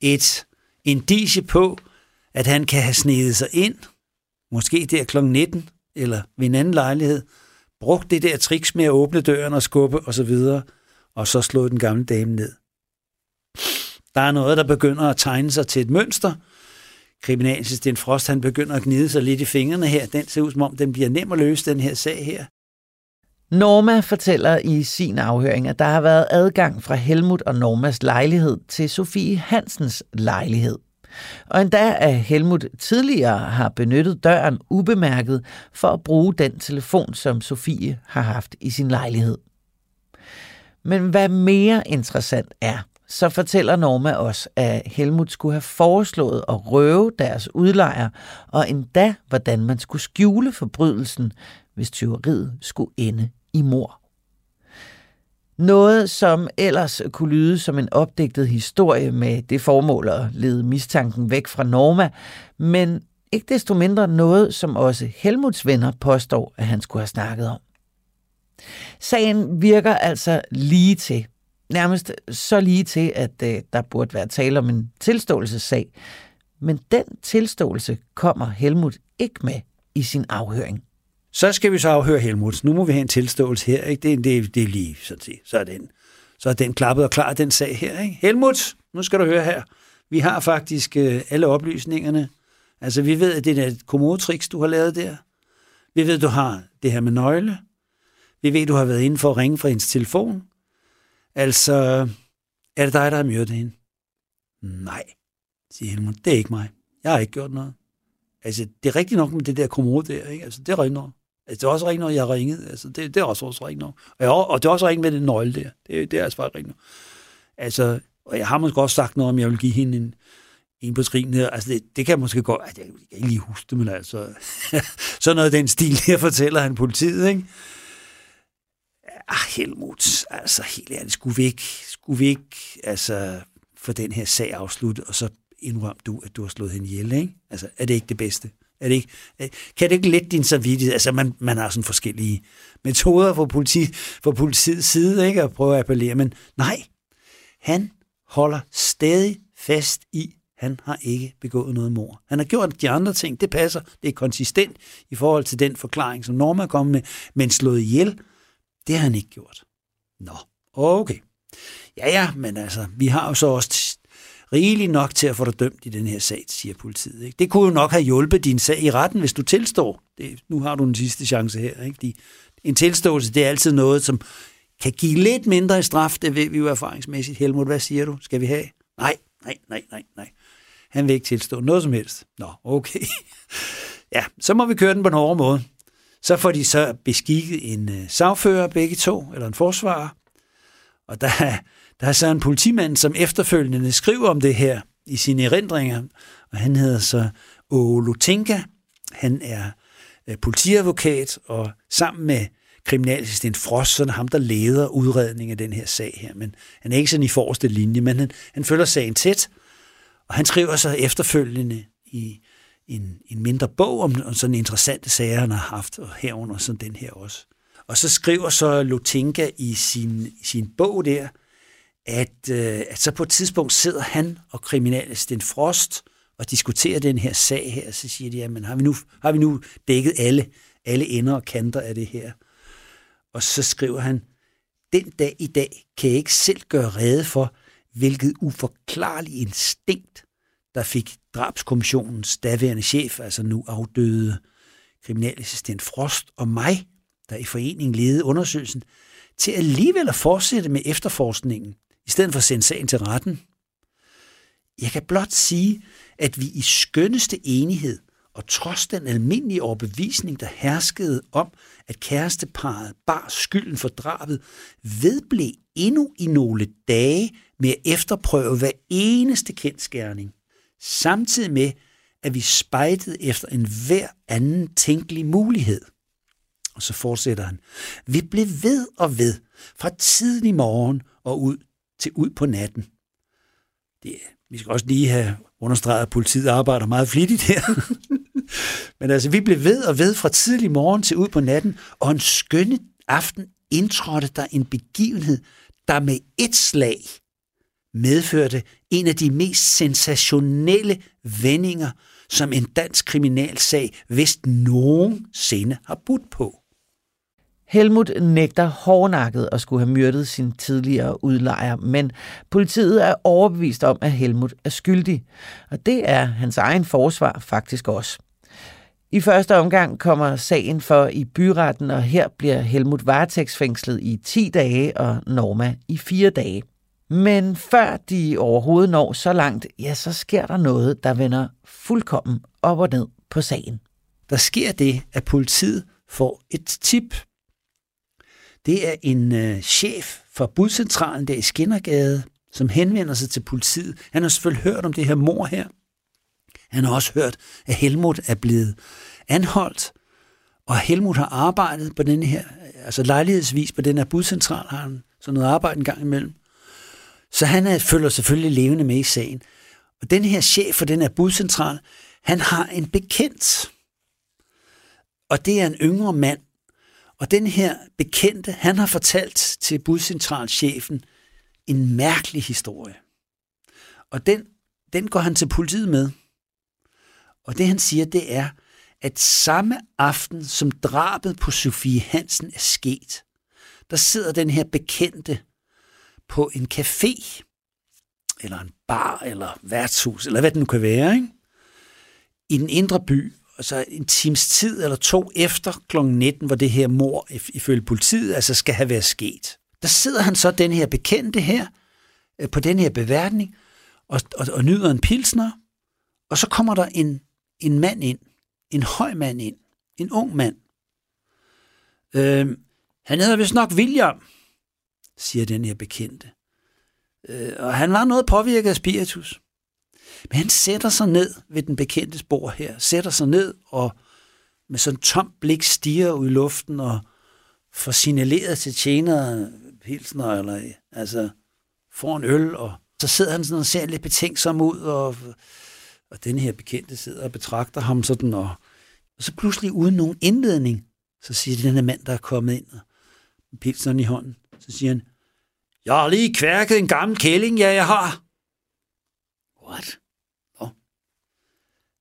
et indicie på, at han kan have snedet sig ind, måske der kl. 19, eller ved en anden lejlighed, brugt det der triks med at åbne døren og skubbe osv., og, så videre, og så slået den gamle dame ned. Der er noget, der begynder at tegne sig til et mønster. Kriminalassistent Frost, han begynder at gnide sig lidt i fingrene her. Den ser ud som om, den bliver nem at løse, den her sag her. Norma fortæller i sin afhøring, at der har været adgang fra Helmut og Normas lejlighed til Sofie Hansens lejlighed. Og endda at Helmut tidligere har benyttet døren ubemærket for at bruge den telefon, som Sofie har haft i sin lejlighed. Men hvad mere interessant er, så fortæller Norma os, at Helmut skulle have foreslået at røve deres udlejer, og endda hvordan man skulle skjule forbrydelsen, hvis tyveriet skulle ende i mor. Noget, som ellers kunne lyde som en opdigtet historie med det formål at lede mistanken væk fra Norma, men ikke desto mindre noget, som også Helmuts venner påstår, at han skulle have snakket om. Sagen virker altså lige til. Nærmest så lige til, at øh, der burde være tale om en tilståelsessag. Men den tilståelse kommer Helmut ikke med i sin afhøring. Så skal vi så afhøre Helmut. Nu må vi have en tilståelse her. Ikke? Det, det, det er lige sådan set. Så er, den, så er den klappet og klar, den sag her. Ikke? Helmut, nu skal du høre her. Vi har faktisk øh, alle oplysningerne. Altså, vi ved, at det er et komodotrix, du har lavet der. Vi ved, at du har det her med nøgle. Vi ved, at du har været inde for at ringe fra hendes telefon. Altså, er det dig, der har myrdet hende? Nej, siger Helmut. Det er ikke mig. Jeg har ikke gjort noget. Altså, det er rigtigt nok med det der kommode der, ikke? Altså, det er rigtigt nok. Altså, det er også rigtigt når jeg har ringet. Altså, det, det er også, også rigtigt nok. Og, jeg, og det er også rigtigt med den nøgle der. Det, det er altså bare rigtigt nok. Altså, og jeg har måske også sagt noget om, jeg vil give hende en, en på trin her. Altså, det, det kan jeg måske godt... Altså, jeg kan ikke lige huske det, men altså... *laughs* så noget af den stil, her fortæller han politiet, ikke? Ah, Helmut, altså helt ærligt, skulle vi ikke, skulle vi ikke altså, få den her sag afsluttet, og så indrøm du, at du har slået hende ihjel, ikke? Altså, er det ikke det bedste? Er det ikke, øh, kan det ikke lette din samvittighed? Altså, man, man har sådan forskellige metoder fra, politi, fra politiets side, ikke? At prøve at appellere, men nej, han holder stadig fast i, han har ikke begået noget mor. Han har gjort de andre ting, det passer, det er konsistent i forhold til den forklaring, som Norma kom med, men slået ihjel, det har han ikke gjort. Nå, okay. Ja, ja, men altså, vi har jo så også rigeligt nok til at få dig dømt i den her sag, siger politiet. Ikke? Det kunne jo nok have hjulpet din sag i retten, hvis du tilstår. Det, nu har du en sidste chance her. Ikke? De, en tilståelse, det er altid noget, som kan give lidt mindre i straf. Det ved vi jo erfaringsmæssigt. Helmut, hvad siger du? Skal vi have? Nej, nej, nej, nej, nej. Han vil ikke tilstå noget som helst. Nå, okay. *laughs* Ja, så må vi køre den på en hård måde. Så får de så beskikket en øh, sagfører, begge to, eller en forsvarer. Og der, der er så en politimand, som efterfølgende skriver om det her i sine erindringer. Og han hedder så Olo Tinka. Han er øh, politiadvokat, og sammen med kriminalassistent Frost, så er ham, der leder udredningen af den her sag her. Men han er ikke sådan i forreste linje, men han, han følger sagen tæt, og han skriver så efterfølgende i en, en mindre bog om, om sådan interessante sager, han har haft, og herunder sådan den her også. Og så skriver så Lotinka i sin, sin bog der, at, øh, at så på et tidspunkt sidder han og kriminalassistent Frost og diskuterer den her sag her, og så siger de, jamen har vi nu, har vi nu dækket alle, alle ender og kanter af det her? Og så skriver han, den dag i dag kan jeg ikke selv gøre rede for, hvilket uforklarligt instinkt, der fik drabskommissionens daværende chef, altså nu afdøde kriminalassistent Frost og mig, der i foreningen ledede undersøgelsen, til alligevel at fortsætte med efterforskningen, i stedet for at sende sagen til retten. Jeg kan blot sige, at vi i skønneste enighed og trods den almindelige overbevisning, der herskede om, at kæresteparet bar skylden for drabet, vedblev endnu i nogle dage med at efterprøve hver eneste kendskærning, samtidig med, at vi spejtede efter en hver anden tænkelig mulighed. Og så fortsætter han. Vi blev ved og ved, fra tidlig morgen og ud til ud på natten. Det, vi skal også lige have understreget, at politiet arbejder meget flittigt her. *laughs* Men altså, vi blev ved og ved fra tidlig morgen til ud på natten, og en skønne aften indtrådte der en begivenhed, der med et slag medførte en af de mest sensationelle vendinger, som en dansk kriminalsag vist nogensinde har budt på. Helmut nægter hårdnakket at skulle have myrdet sin tidligere udlejer, men politiet er overbevist om, at Helmut er skyldig. Og det er hans egen forsvar faktisk også. I første omgang kommer sagen for i byretten, og her bliver Helmut varetægtsfængslet i 10 dage og Norma i 4 dage. Men før de overhovedet når så langt, ja, så sker der noget, der vender fuldkommen op og ned på sagen. Der sker det, at politiet får et tip. Det er en øh, chef fra budcentralen der i Skinnergade, som henvender sig til politiet. Han har selvfølgelig hørt om det her mor her. Han har også hørt, at Helmut er blevet anholdt, og Helmut har arbejdet på den her, altså lejlighedsvis på den her budcentral, har han sådan noget arbejde en gang imellem. Så han er, følger selvfølgelig levende med i sagen. Og den her chef for den her budcentral, han har en bekendt. Og det er en yngre mand. Og den her bekendte, han har fortalt til budcentralchefen en mærkelig historie. Og den, den går han til politiet med. Og det han siger, det er, at samme aften, som drabet på Sofie Hansen er sket, der sidder den her bekendte på en café, eller en bar, eller værtshus, eller hvad det nu kan være, ikke? i den indre by, så en times tid eller to efter kl. 19, hvor det her mor ifølge politiet altså skal have været sket. Der sidder han så, den her bekendte her, øh, på den her beværtning, og, og, og nyder en pilsner, og så kommer der en, en mand ind, en høj mand ind, en ung mand. Øh, han hedder vist nok William, siger den her bekendte. Øh, og han var noget påvirket af spiritus. Men han sætter sig ned ved den bekendte spor her, sætter sig ned og med sådan tom blik stiger ud i luften og får signaleret til tjenere, pilsner, eller altså får en øl, og så sidder han sådan og ser lidt betænksom ud, og, og den her bekendte sidder og betragter ham sådan, og, og så pludselig uden nogen indledning, så siger den her mand, der er kommet ind, og pilsneren i hånden, så siger han, jeg har lige kværket en gammel kælling, ja, jeg har. What? Nå.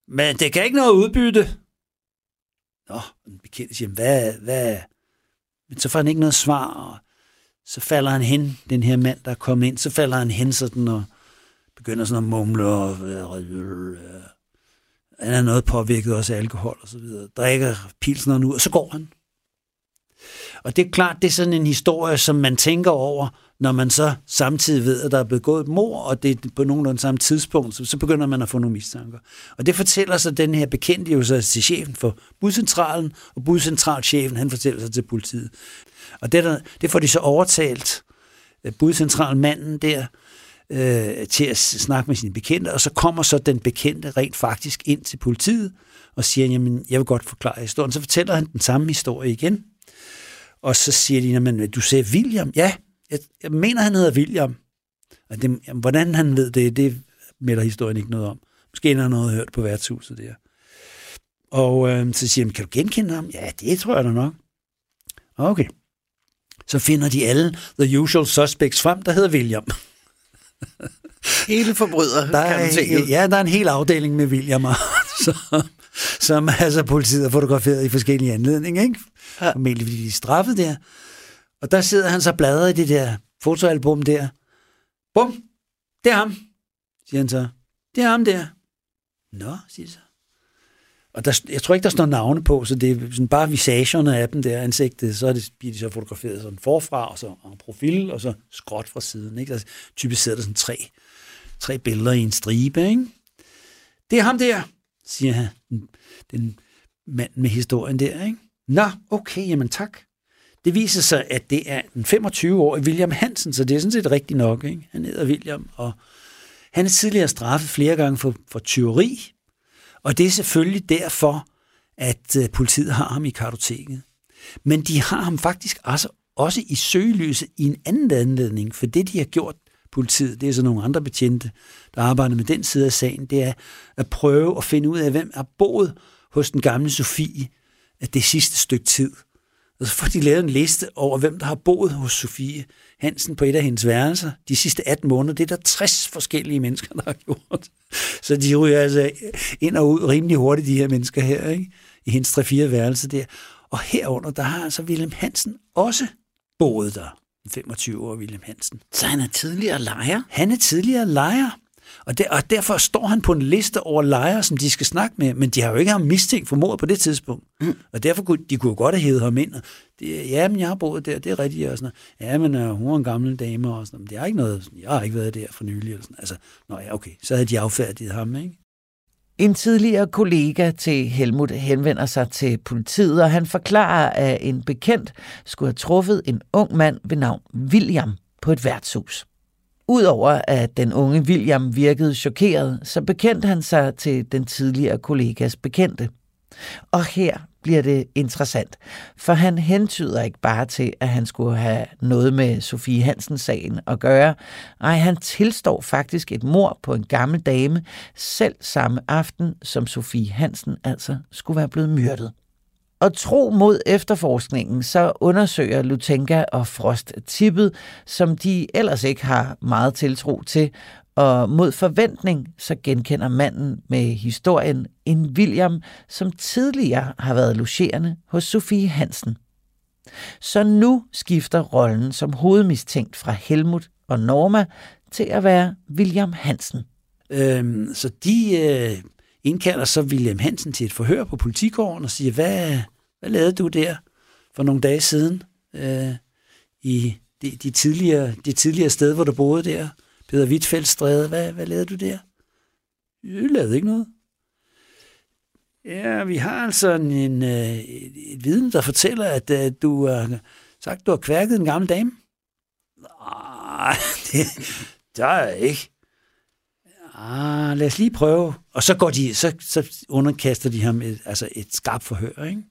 Men det kan ikke noget udbytte. Nå, den bekendte siger, hvad, hvad? Men så får han ikke noget svar, og så falder han hen, den her mand, der er kommet ind, så falder han hen sådan og begynder sådan at mumle og øh, øh. han er noget påvirket også af alkohol og så videre. Drikker pilsner ud, og så går han. Og det er klart, det er sådan en historie, som man tænker over, når man så samtidig ved, at der er begået et mor, og det er på nogenlunde samme tidspunkt, så, så begynder man at få nogle mistanker. Og det fortæller så den her bekendte jo så til chefen for budcentralen, og budcentralchefen, han fortæller sig til politiet. Og det, der, det får de så overtalt, øh, budcentralmanden der, øh, til at snakke med sine bekendte, og så kommer så den bekendte rent faktisk ind til politiet og siger, jamen, jeg vil godt forklare historien. Så fortæller han den samme historie igen, og så siger de, jamen, du sagde William? Ja, jeg, jeg mener, han hedder William. Og det, jamen, hvordan han ved det, det melder historien ikke noget om. Måske har han noget hørt på værtshuset der. Og øh, så siger de, kan du genkende ham? Ja, det tror jeg da nok. Okay. Så finder de alle the usual suspects frem, der hedder William. *laughs* Hele forbryder, der er, kan. Ja, der er en hel afdeling med William, som, *laughs* som altså politiet har fotograferet i forskellige anledninger, ikke? Ja. Formentlig fordi de er straffet der. Og der sidder han så bladret i det der fotoalbum der. Bum, det er ham, siger han så. Det er ham der. Nå, siger så. Og der, jeg tror ikke, der står navne på, så det er sådan bare visagerne af dem der, ansigtet, så er det, bliver de så fotograferet sådan forfra, og så en profil, og så skråt fra siden. Ikke? Altså, typisk sidder der sådan tre, tre billeder i en stribe. Ikke? Det er ham der, siger han, den mand med historien der. Ikke? Nå, okay, jamen tak. Det viser sig, at det er en 25-årig William Hansen, så det er sådan set rigtigt nok. Ikke? Han hedder William, og han er tidligere straffet flere gange for, for tyveri, og det er selvfølgelig derfor, at øh, politiet har ham i kartoteket. Men de har ham faktisk også, også i søgelyset i en anden anledning, for det de har gjort, politiet, det er så nogle andre betjente, der arbejder med den side af sagen, det er at prøve at finde ud af, hvem er boet hos den gamle Sofie det sidste stykke tid. Og så får de lavet en liste over, hvem der har boet hos Sofie Hansen på et af hendes værelser de sidste 18 måneder. Det er der 60 forskellige mennesker, der har gjort. Så de ryger altså ind og ud rimelig hurtigt, de her mennesker her, ikke? i hendes 3-4 værelser der. Og herunder, der har altså William Hansen også boet der. 25 år, William Hansen. Så han er tidligere lejer? Han er tidligere lejer. Og, der, og derfor står han på en liste over lejre, som de skal snakke med, men de har jo ikke ham mistænkt for mord på det tidspunkt. Mm. Og derfor kunne de kunne jo godt have hævet ham ind. Og det, ja, men jeg har boet der, det er rigtigt. Og sådan noget. Ja, men uh, hun er en gammel dame, og sådan noget. Det er ikke noget, jeg har ikke været der for nylig. Eller sådan. Altså, nå ja, okay, så havde de affærdiget ham, ikke? En tidligere kollega til Helmut henvender sig til politiet, og han forklarer, at en bekendt skulle have truffet en ung mand ved navn William på et værtshus. Udover at den unge William virkede chokeret, så bekendte han sig til den tidligere kollegas bekendte. Og her bliver det interessant, for han hentyder ikke bare til, at han skulle have noget med Sofie Hansen-sagen at gøre. Nej, han tilstår faktisk et mor på en gammel dame, selv samme aften, som Sofie Hansen altså skulle være blevet myrdet. Og tro mod efterforskningen, så undersøger Lutenka og Frost tippet, som de ellers ikke har meget tiltro til, og mod forventning så genkender manden med historien en William, som tidligere har været logerende hos Sofie Hansen. Så nu skifter rollen som hovedmistænkt fra Helmut og Norma til at være William Hansen. Øhm, så de øh, indkalder så William Hansen til et forhør på politigården og siger, hvad, hvad lavede du der for nogle dage siden øh, i de, de, tidligere, de tidligere sted, hvor du boede der? Peter Wittfeldt Stræde, hvad, hvad lavede du der? Jeg lavede ikke noget. Ja, vi har altså en, en, et, et viden, der fortæller, at at du har sagt, du har kværket en gammel dame. Nej, *laughs* det, det har jeg ikke. Ah, lad os lige prøve. Og så går de, så, så underkaster de ham et, altså et skarpt forhør, ikke?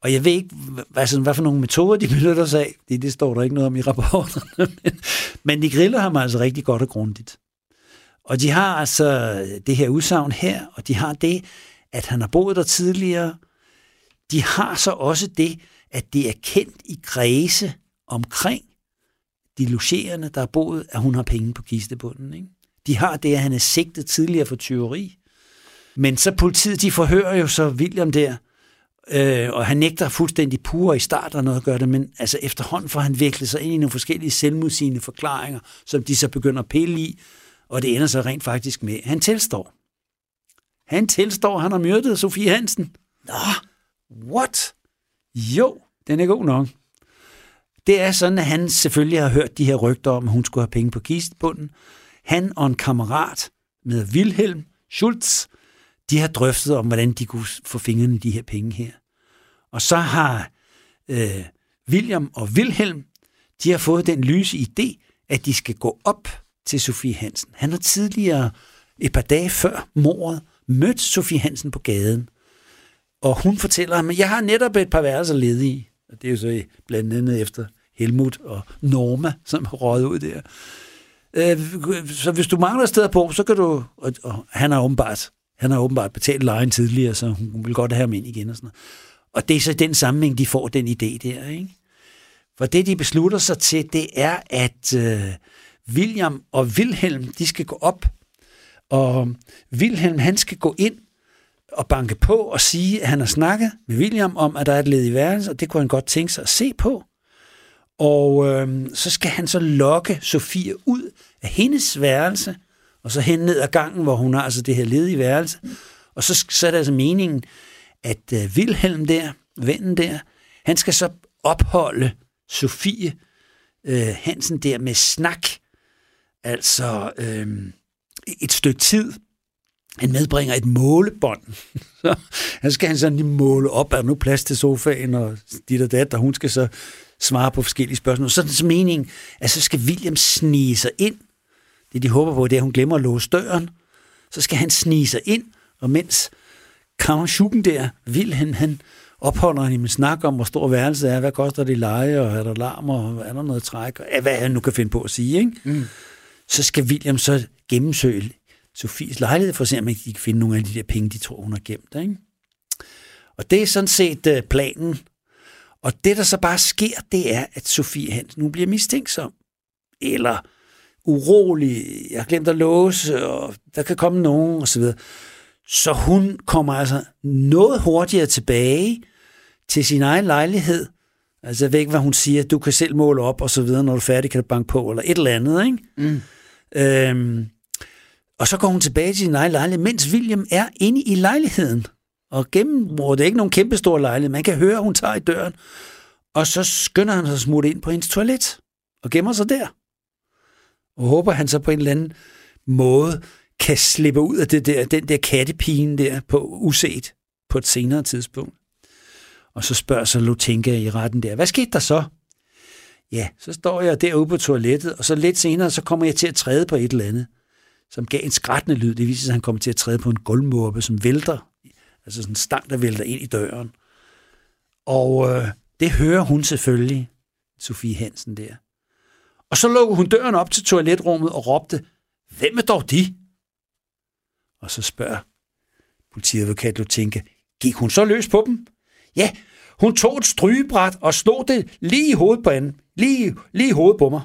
Og jeg ved ikke, hvad, sådan, hvad for nogle metoder de *laughs* benytter sig af. Det, det står der ikke noget om i rapporterne. *laughs* Men, de griller ham altså rigtig godt og grundigt. Og de har altså det her udsagn her, og de har det, at han har boet der tidligere. De har så også det, at det er kendt i kredse omkring de logerende, der har boet, at hun har penge på kistebunden. Ikke? De har det, at han er sigtet tidligere for tyveri. Men så politiet, de forhører jo så William der, Øh, og han nægter fuldstændig pure i starten noget at gøre det, men altså efterhånden får han virkelig sig ind i nogle forskellige selvmodsigende forklaringer, som de så begynder at pille i. Og det ender så rent faktisk med, han tilstår. Han tilstår, han har myrdet Sofie Hansen. Nå, what? Jo, den er god nok. Det er sådan, at han selvfølgelig har hørt de her rygter om, at hun skulle have penge på kistebunden. Han og en kammerat med Wilhelm Schultz, de har drøftet om, hvordan de kunne få fingrene i de her penge her. Og så har øh, William og Wilhelm, de har fået den lyse idé, at de skal gå op til Sofie Hansen. Han har tidligere, et par dage før mordet, mødt Sofie Hansen på gaden. Og hun fortæller ham, at jeg har netop et par værelser ledige. Og det er jo så blandt andet efter Helmut og Norma, som har røget ud der. Øh, så hvis du mangler et sted på, så kan du... Og, og han har åbenbart, han har åbenbart betalt lejen tidligere, så hun vil godt have ham ind igen og sådan noget. Og det er så den sammenhæng, de får den idé der, ikke? For det, de beslutter sig til, det er, at øh, William og Wilhelm, de skal gå op, og Wilhelm, han skal gå ind og banke på og sige, at han har snakket med William om, at der er et led i værelse, og det kunne han godt tænke sig at se på. Og øh, så skal han så lokke Sofie ud af hendes værelse, og så hen ned ad gangen, hvor hun har altså det her ledige værelse. Og så, så er det altså meningen, at øh, Wilhelm der, vennen der, han skal så opholde Sofie øh, Hansen der med snak, altså øh, et stykke tid. Han medbringer et målebånd. *laughs* Så han skal han sådan lige måle op, er der nu plads til sofaen, og dit og dat, og hun skal så svare på forskellige spørgsmål. Så er det meningen, at så skal William snige sig ind. Det de håber på, det er, at hun glemmer at låse døren. Så skal han snige sig ind, og mens Kammersjukken der, Wilhelm, han opholder han med snak om, hvor stor værelset er, hvad koster det i leje, og er der larm, og er der noget træk, og hvad han nu kan finde på at sige, ikke? Mm. Så skal William så gennemsøge Sofies lejlighed, for at se, om de kan finde nogle af de der penge, de tror, hun har gemt, ikke? Og det er sådan set uh, planen. Og det, der så bare sker, det er, at Sofie Hansen nu bliver mistænksom. Eller urolig, jeg har glemt at låse, og der kan komme nogen, og så videre. Så hun kommer altså noget hurtigere tilbage til sin egen lejlighed. Altså jeg ved ikke, hvad hun siger, du kan selv måle op og så videre, når du er færdig, kan du banke på, eller et eller andet, ikke? Mm. Øhm, og så går hun tilbage til sin egen lejlighed, mens William er inde i lejligheden. Og gennem, hvor det er ikke nogen kæmpestor lejlighed, man kan høre, at hun tager i døren. Og så skynder han sig at smutte ind på hendes toilet og gemmer sig der. Og håber han så på en eller anden måde kan slippe ud af det der, den der kattepine der på uset på et senere tidspunkt. Og så spørger så Lutinka i retten der, hvad skete der så? Ja, så står jeg derude på toilettet, og så lidt senere, så kommer jeg til at træde på et eller andet, som gav en skrættende lyd. Det viser sig, at han kommer til at træde på en gulvmåbe, som vælter, altså sådan en stang, der vælter ind i døren. Og øh, det hører hun selvfølgelig, Sofie Hansen der. Og så lukker hun døren op til toiletrummet og råbte, hvem er dog de? Og så spørger politiadvokat Lutinka, gik hun så løs på dem? Ja, hun tog et strygebræt og slog det lige i hovedet på anden, Lige, lige i hovedet på mig.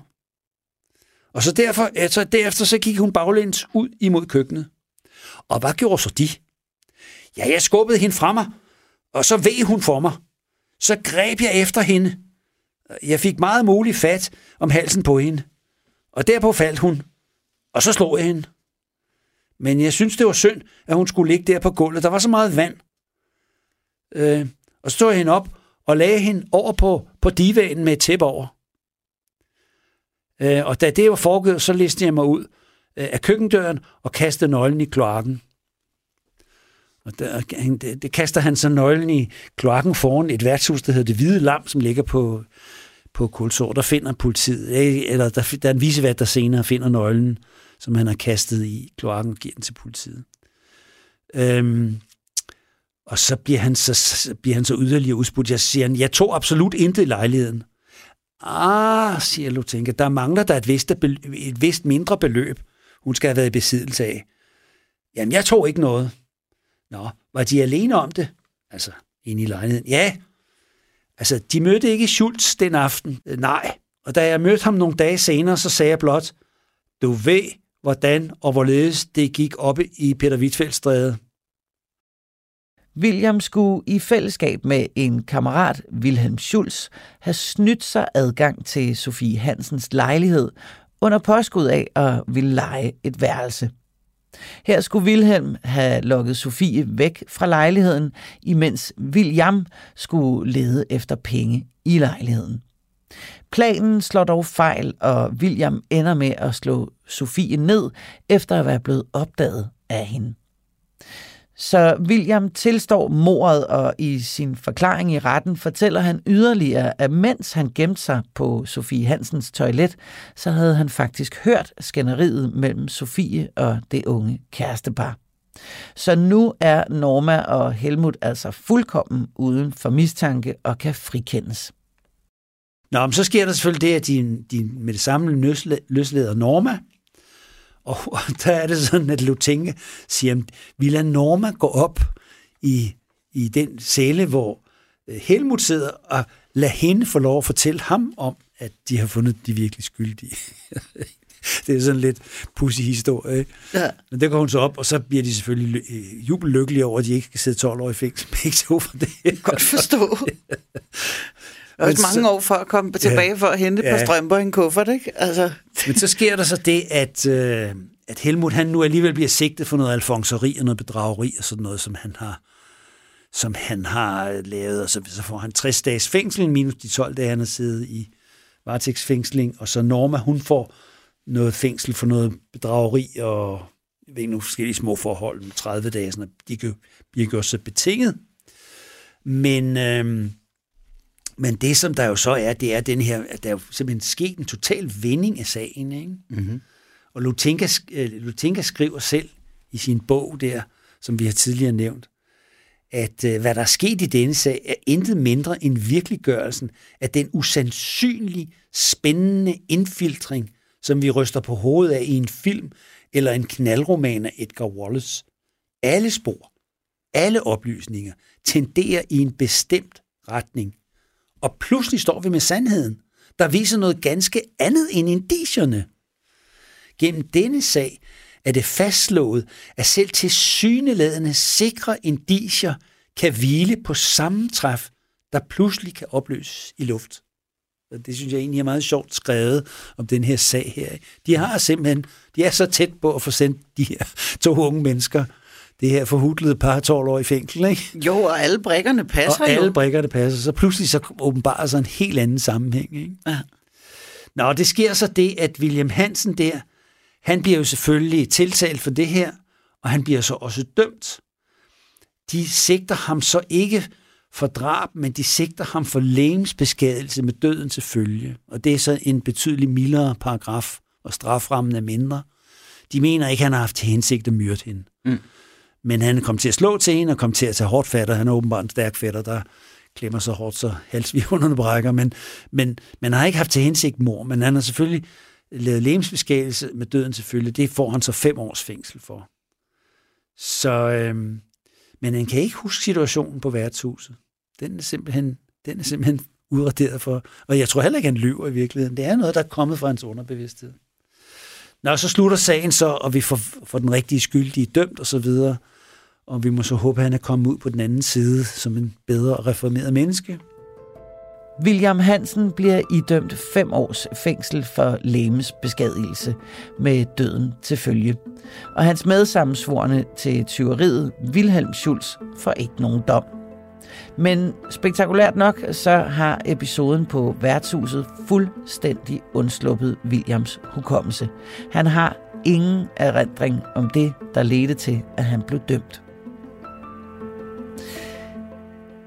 Og så derfor, altså derefter så gik hun baglæns ud imod køkkenet. Og hvad gjorde så de? Ja, jeg skubbede hende fra mig, og så ved hun for mig. Så greb jeg efter hende. Jeg fik meget muligt fat om halsen på hende. Og derpå faldt hun. Og så slog jeg hende. Men jeg synes, det var synd, at hun skulle ligge der på gulvet. Der var så meget vand. Øh, og så tog jeg hende op og lagde hende over på, på divanen med et tæppe over. Øh, og da det var foregået, så listede jeg mig ud øh, af køkkendøren og kastede nøglen i kloakken. Og der, det, det kaster han så nøglen i kloakken foran et værtshus, der hedder Det Hvide Lam, som ligger på, på Kulsår. Der finder politiet, eller der, der er en visevært, der senere finder nøglen som han har kastet i kloakken og giver den til politiet. Øhm, og så bliver han så, bliver han så yderligere udspurgt. Jeg siger, han, jeg tog absolut intet i lejligheden. Ah, siger Lutinka, der mangler der et vist, et vist mindre beløb, hun skal have været i besiddelse af. Jamen, jeg tog ikke noget. Nå, var de alene om det? Altså, inde i lejligheden. Ja, altså, de mødte ikke Schultz den aften. Øh, nej, og da jeg mødte ham nogle dage senere, så sagde jeg blot, du ved, hvordan og hvorledes det gik op i Peter Wittfeldstræde. William skulle i fællesskab med en kammerat, Wilhelm Schulz, have snydt sig adgang til Sofie Hansens lejlighed under påskud af at ville lege et værelse. Her skulle Wilhelm have lukket Sofie væk fra lejligheden, imens William skulle lede efter penge i lejligheden. Planen slår dog fejl, og William ender med at slå Sofie ned, efter at være blevet opdaget af hende. Så William tilstår mordet, og i sin forklaring i retten fortæller han yderligere, at mens han gemte sig på Sofie Hansens toilet, så havde han faktisk hørt skænderiet mellem Sofie og det unge kærestepar. Så nu er Norma og Helmut altså fuldkommen uden for mistanke og kan frikendes. Nå, men så sker der selvfølgelig det, at de, de med det samme løslader Norma, og, *laughs* og der er det sådan, at Lutinge siger, at vi lader Norma gå op i, i den celle, hvor øh, Helmut sidder, og lad hende få lov at fortælle ham om, at de har fundet de virkelig skyldige. *laughs* det er sådan lidt pussy historie. Ja. Men der går hun så op, og så bliver de selvfølgelig øh, jubellykkelige over, at de ikke skal sidde 12 år i fængsel. Begge to for det. Godt forstå. *laughs* Og også mange år for at komme tilbage ja, for at hente ja. på strømper i en kuffert, ikke? Altså. Men så sker der så det, at, øh, at Helmut han nu alligevel bliver sigtet for noget alfonseri og noget bedrageri og sådan noget, som han har som han har lavet, og så, så får han 60 dages fængsel, minus de 12 dage, han har siddet i varetægtsfængsling, og så Norma, hun får noget fængsel for noget bedrageri og jeg ved ikke, nogle forskellige små forhold med 30 dage, sådan, de bliver gjort så betinget. Men øh, men det, som der jo så er, det er den her, at der er jo simpelthen sket en total vending af sagen. Ikke? Mm-hmm. Og Lutinka, øh, Lutinka skriver selv i sin bog der, som vi har tidligere nævnt, at øh, hvad der er sket i denne sag, er intet mindre end virkeliggørelsen af den usandsynlig spændende indfiltring, som vi ryster på hovedet af i en film eller en knaldroman af Edgar Wallace. Alle spor, alle oplysninger tenderer i en bestemt retning. Og pludselig står vi med sandheden, der viser noget ganske andet end indicierne. Gennem denne sag er det fastslået, at selv til syneladende sikre indicier kan hvile på sammentræf, der pludselig kan opløses i luft. Det synes jeg egentlig er meget sjovt skrevet om den her sag her. De har simpelthen, de er så tæt på at få sendt de her to unge mennesker det her forhudlede par 12 år i fængsel, ikke? Jo, og alle brikkerne passer og jo. alle brikkerne passer. Så pludselig så åbenbarer sig en helt anden sammenhæng, ikke? Ja. Nå, det sker så det, at William Hansen der, han bliver jo selvfølgelig tiltalt for det her, og han bliver så også dømt. De sigter ham så ikke for drab, men de sigter ham for lægemsbeskadelse med døden til følge. Og det er så en betydelig mildere paragraf, og straframmen er mindre. De mener ikke, at han har haft til hensigt at myrde hende. Mm. Men han kom til at slå til en, og kom til at tage hårdt fat, og han er åbenbart en stærk fætter, der klemmer så hårdt, så halsvivunderne brækker. Men, men man har ikke haft til hensigt mor, men han har selvfølgelig lavet lemsbeskægelse med døden selvfølgelig. Det får han så fem års fængsel for. Så, øhm, men han kan ikke huske situationen på værtshuset. Den er simpelthen, den er simpelthen udraderet for. Og jeg tror heller ikke, han lyver i virkeligheden. Det er noget, der er kommet fra hans underbevidsthed. Når så slutter sagen så, og vi får, får den rigtige skyldige dømt og så videre, og vi må så håbe, at han er kommet ud på den anden side som en bedre og reformeret menneske. William Hansen bliver idømt fem års fængsel for beskadigelse med døden til følge. Og hans medsammensvorne til tyveriet, Wilhelm Schulz, får ikke nogen dom. Men spektakulært nok, så har episoden på værtshuset fuldstændig undsluppet Williams hukommelse. Han har ingen erindring om det, der ledte til, at han blev dømt.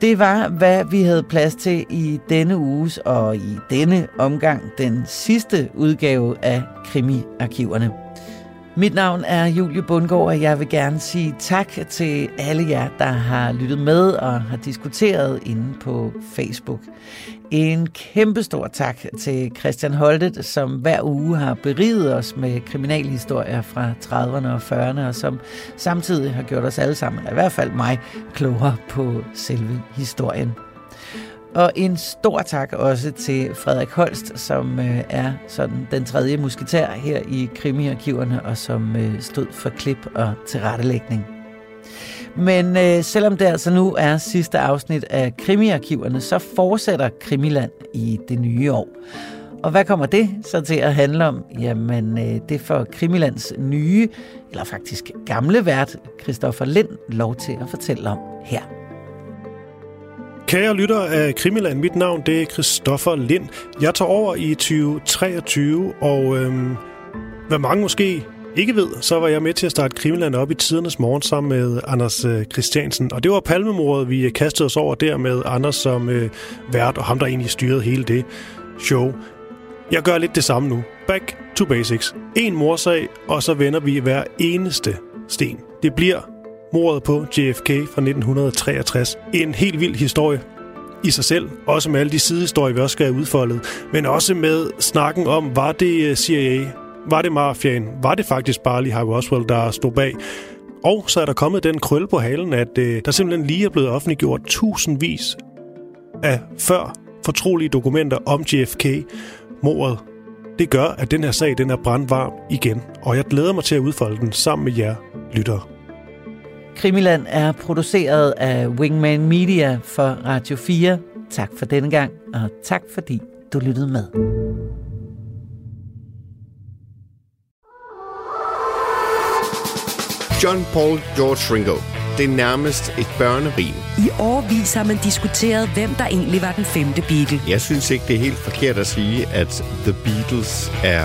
Det var, hvad vi havde plads til i denne uges og i denne omgang den sidste udgave af Krimi-arkiverne. Mit navn er Julie Bundgaard, og jeg vil gerne sige tak til alle jer, der har lyttet med og har diskuteret inde på Facebook. En kæmpe stor tak til Christian Holtet, som hver uge har beriget os med kriminalhistorier fra 30'erne og 40'erne, og som samtidig har gjort os alle sammen, i hvert fald mig, klogere på selve historien. Og en stor tak også til Frederik Holst, som øh, er sådan den tredje musketær her i krimiarkiverne, og som øh, stod for klip og tilrettelægning. Men øh, selvom det altså nu er sidste afsnit af krimiarkiverne, så fortsætter Krimiland i det nye år. Og hvad kommer det så til at handle om? Jamen, øh, det får Krimilands nye, eller faktisk gamle vært, Christoffer Lind, lov til at fortælle om her. Kære lytter af Krimiland, mit navn det er Christoffer Lind. Jeg tager over i 2023, og øhm, hvad mange måske ikke ved, så var jeg med til at starte Krimiland op i tidernes morgen sammen med Anders øh, Christiansen. Og det var palmemordet, vi kastede os over der med Anders som øh, vært, og ham der egentlig styrede hele det show. Jeg gør lidt det samme nu. Back to basics. En morsag, og så vender vi hver eneste sten. Det bliver mordet på JFK fra 1963. En helt vild historie i sig selv, også med alle de sidehistorier, vi også skal have udfoldet, men også med snakken om, var det øh, CIA, var det mafiaen, var det faktisk bare lige Harvey Oswald, der stod bag, og så er der kommet den krølle på halen, at øh, der simpelthen lige er blevet offentliggjort tusindvis af før fortrolige dokumenter om JFK-mordet. Det gør, at den her sag den er brandvarm igen, og jeg glæder mig til at udfolde den sammen med jer lyttere. Krimiland er produceret af Wingman Media for Radio 4. Tak for denne gang, og tak fordi du lyttede med. John Paul George Ringo. Det er nærmest et børnerim. I årvis har man diskuteret, hvem der egentlig var den femte Beatle. Jeg synes ikke, det er helt forkert at sige, at The Beatles er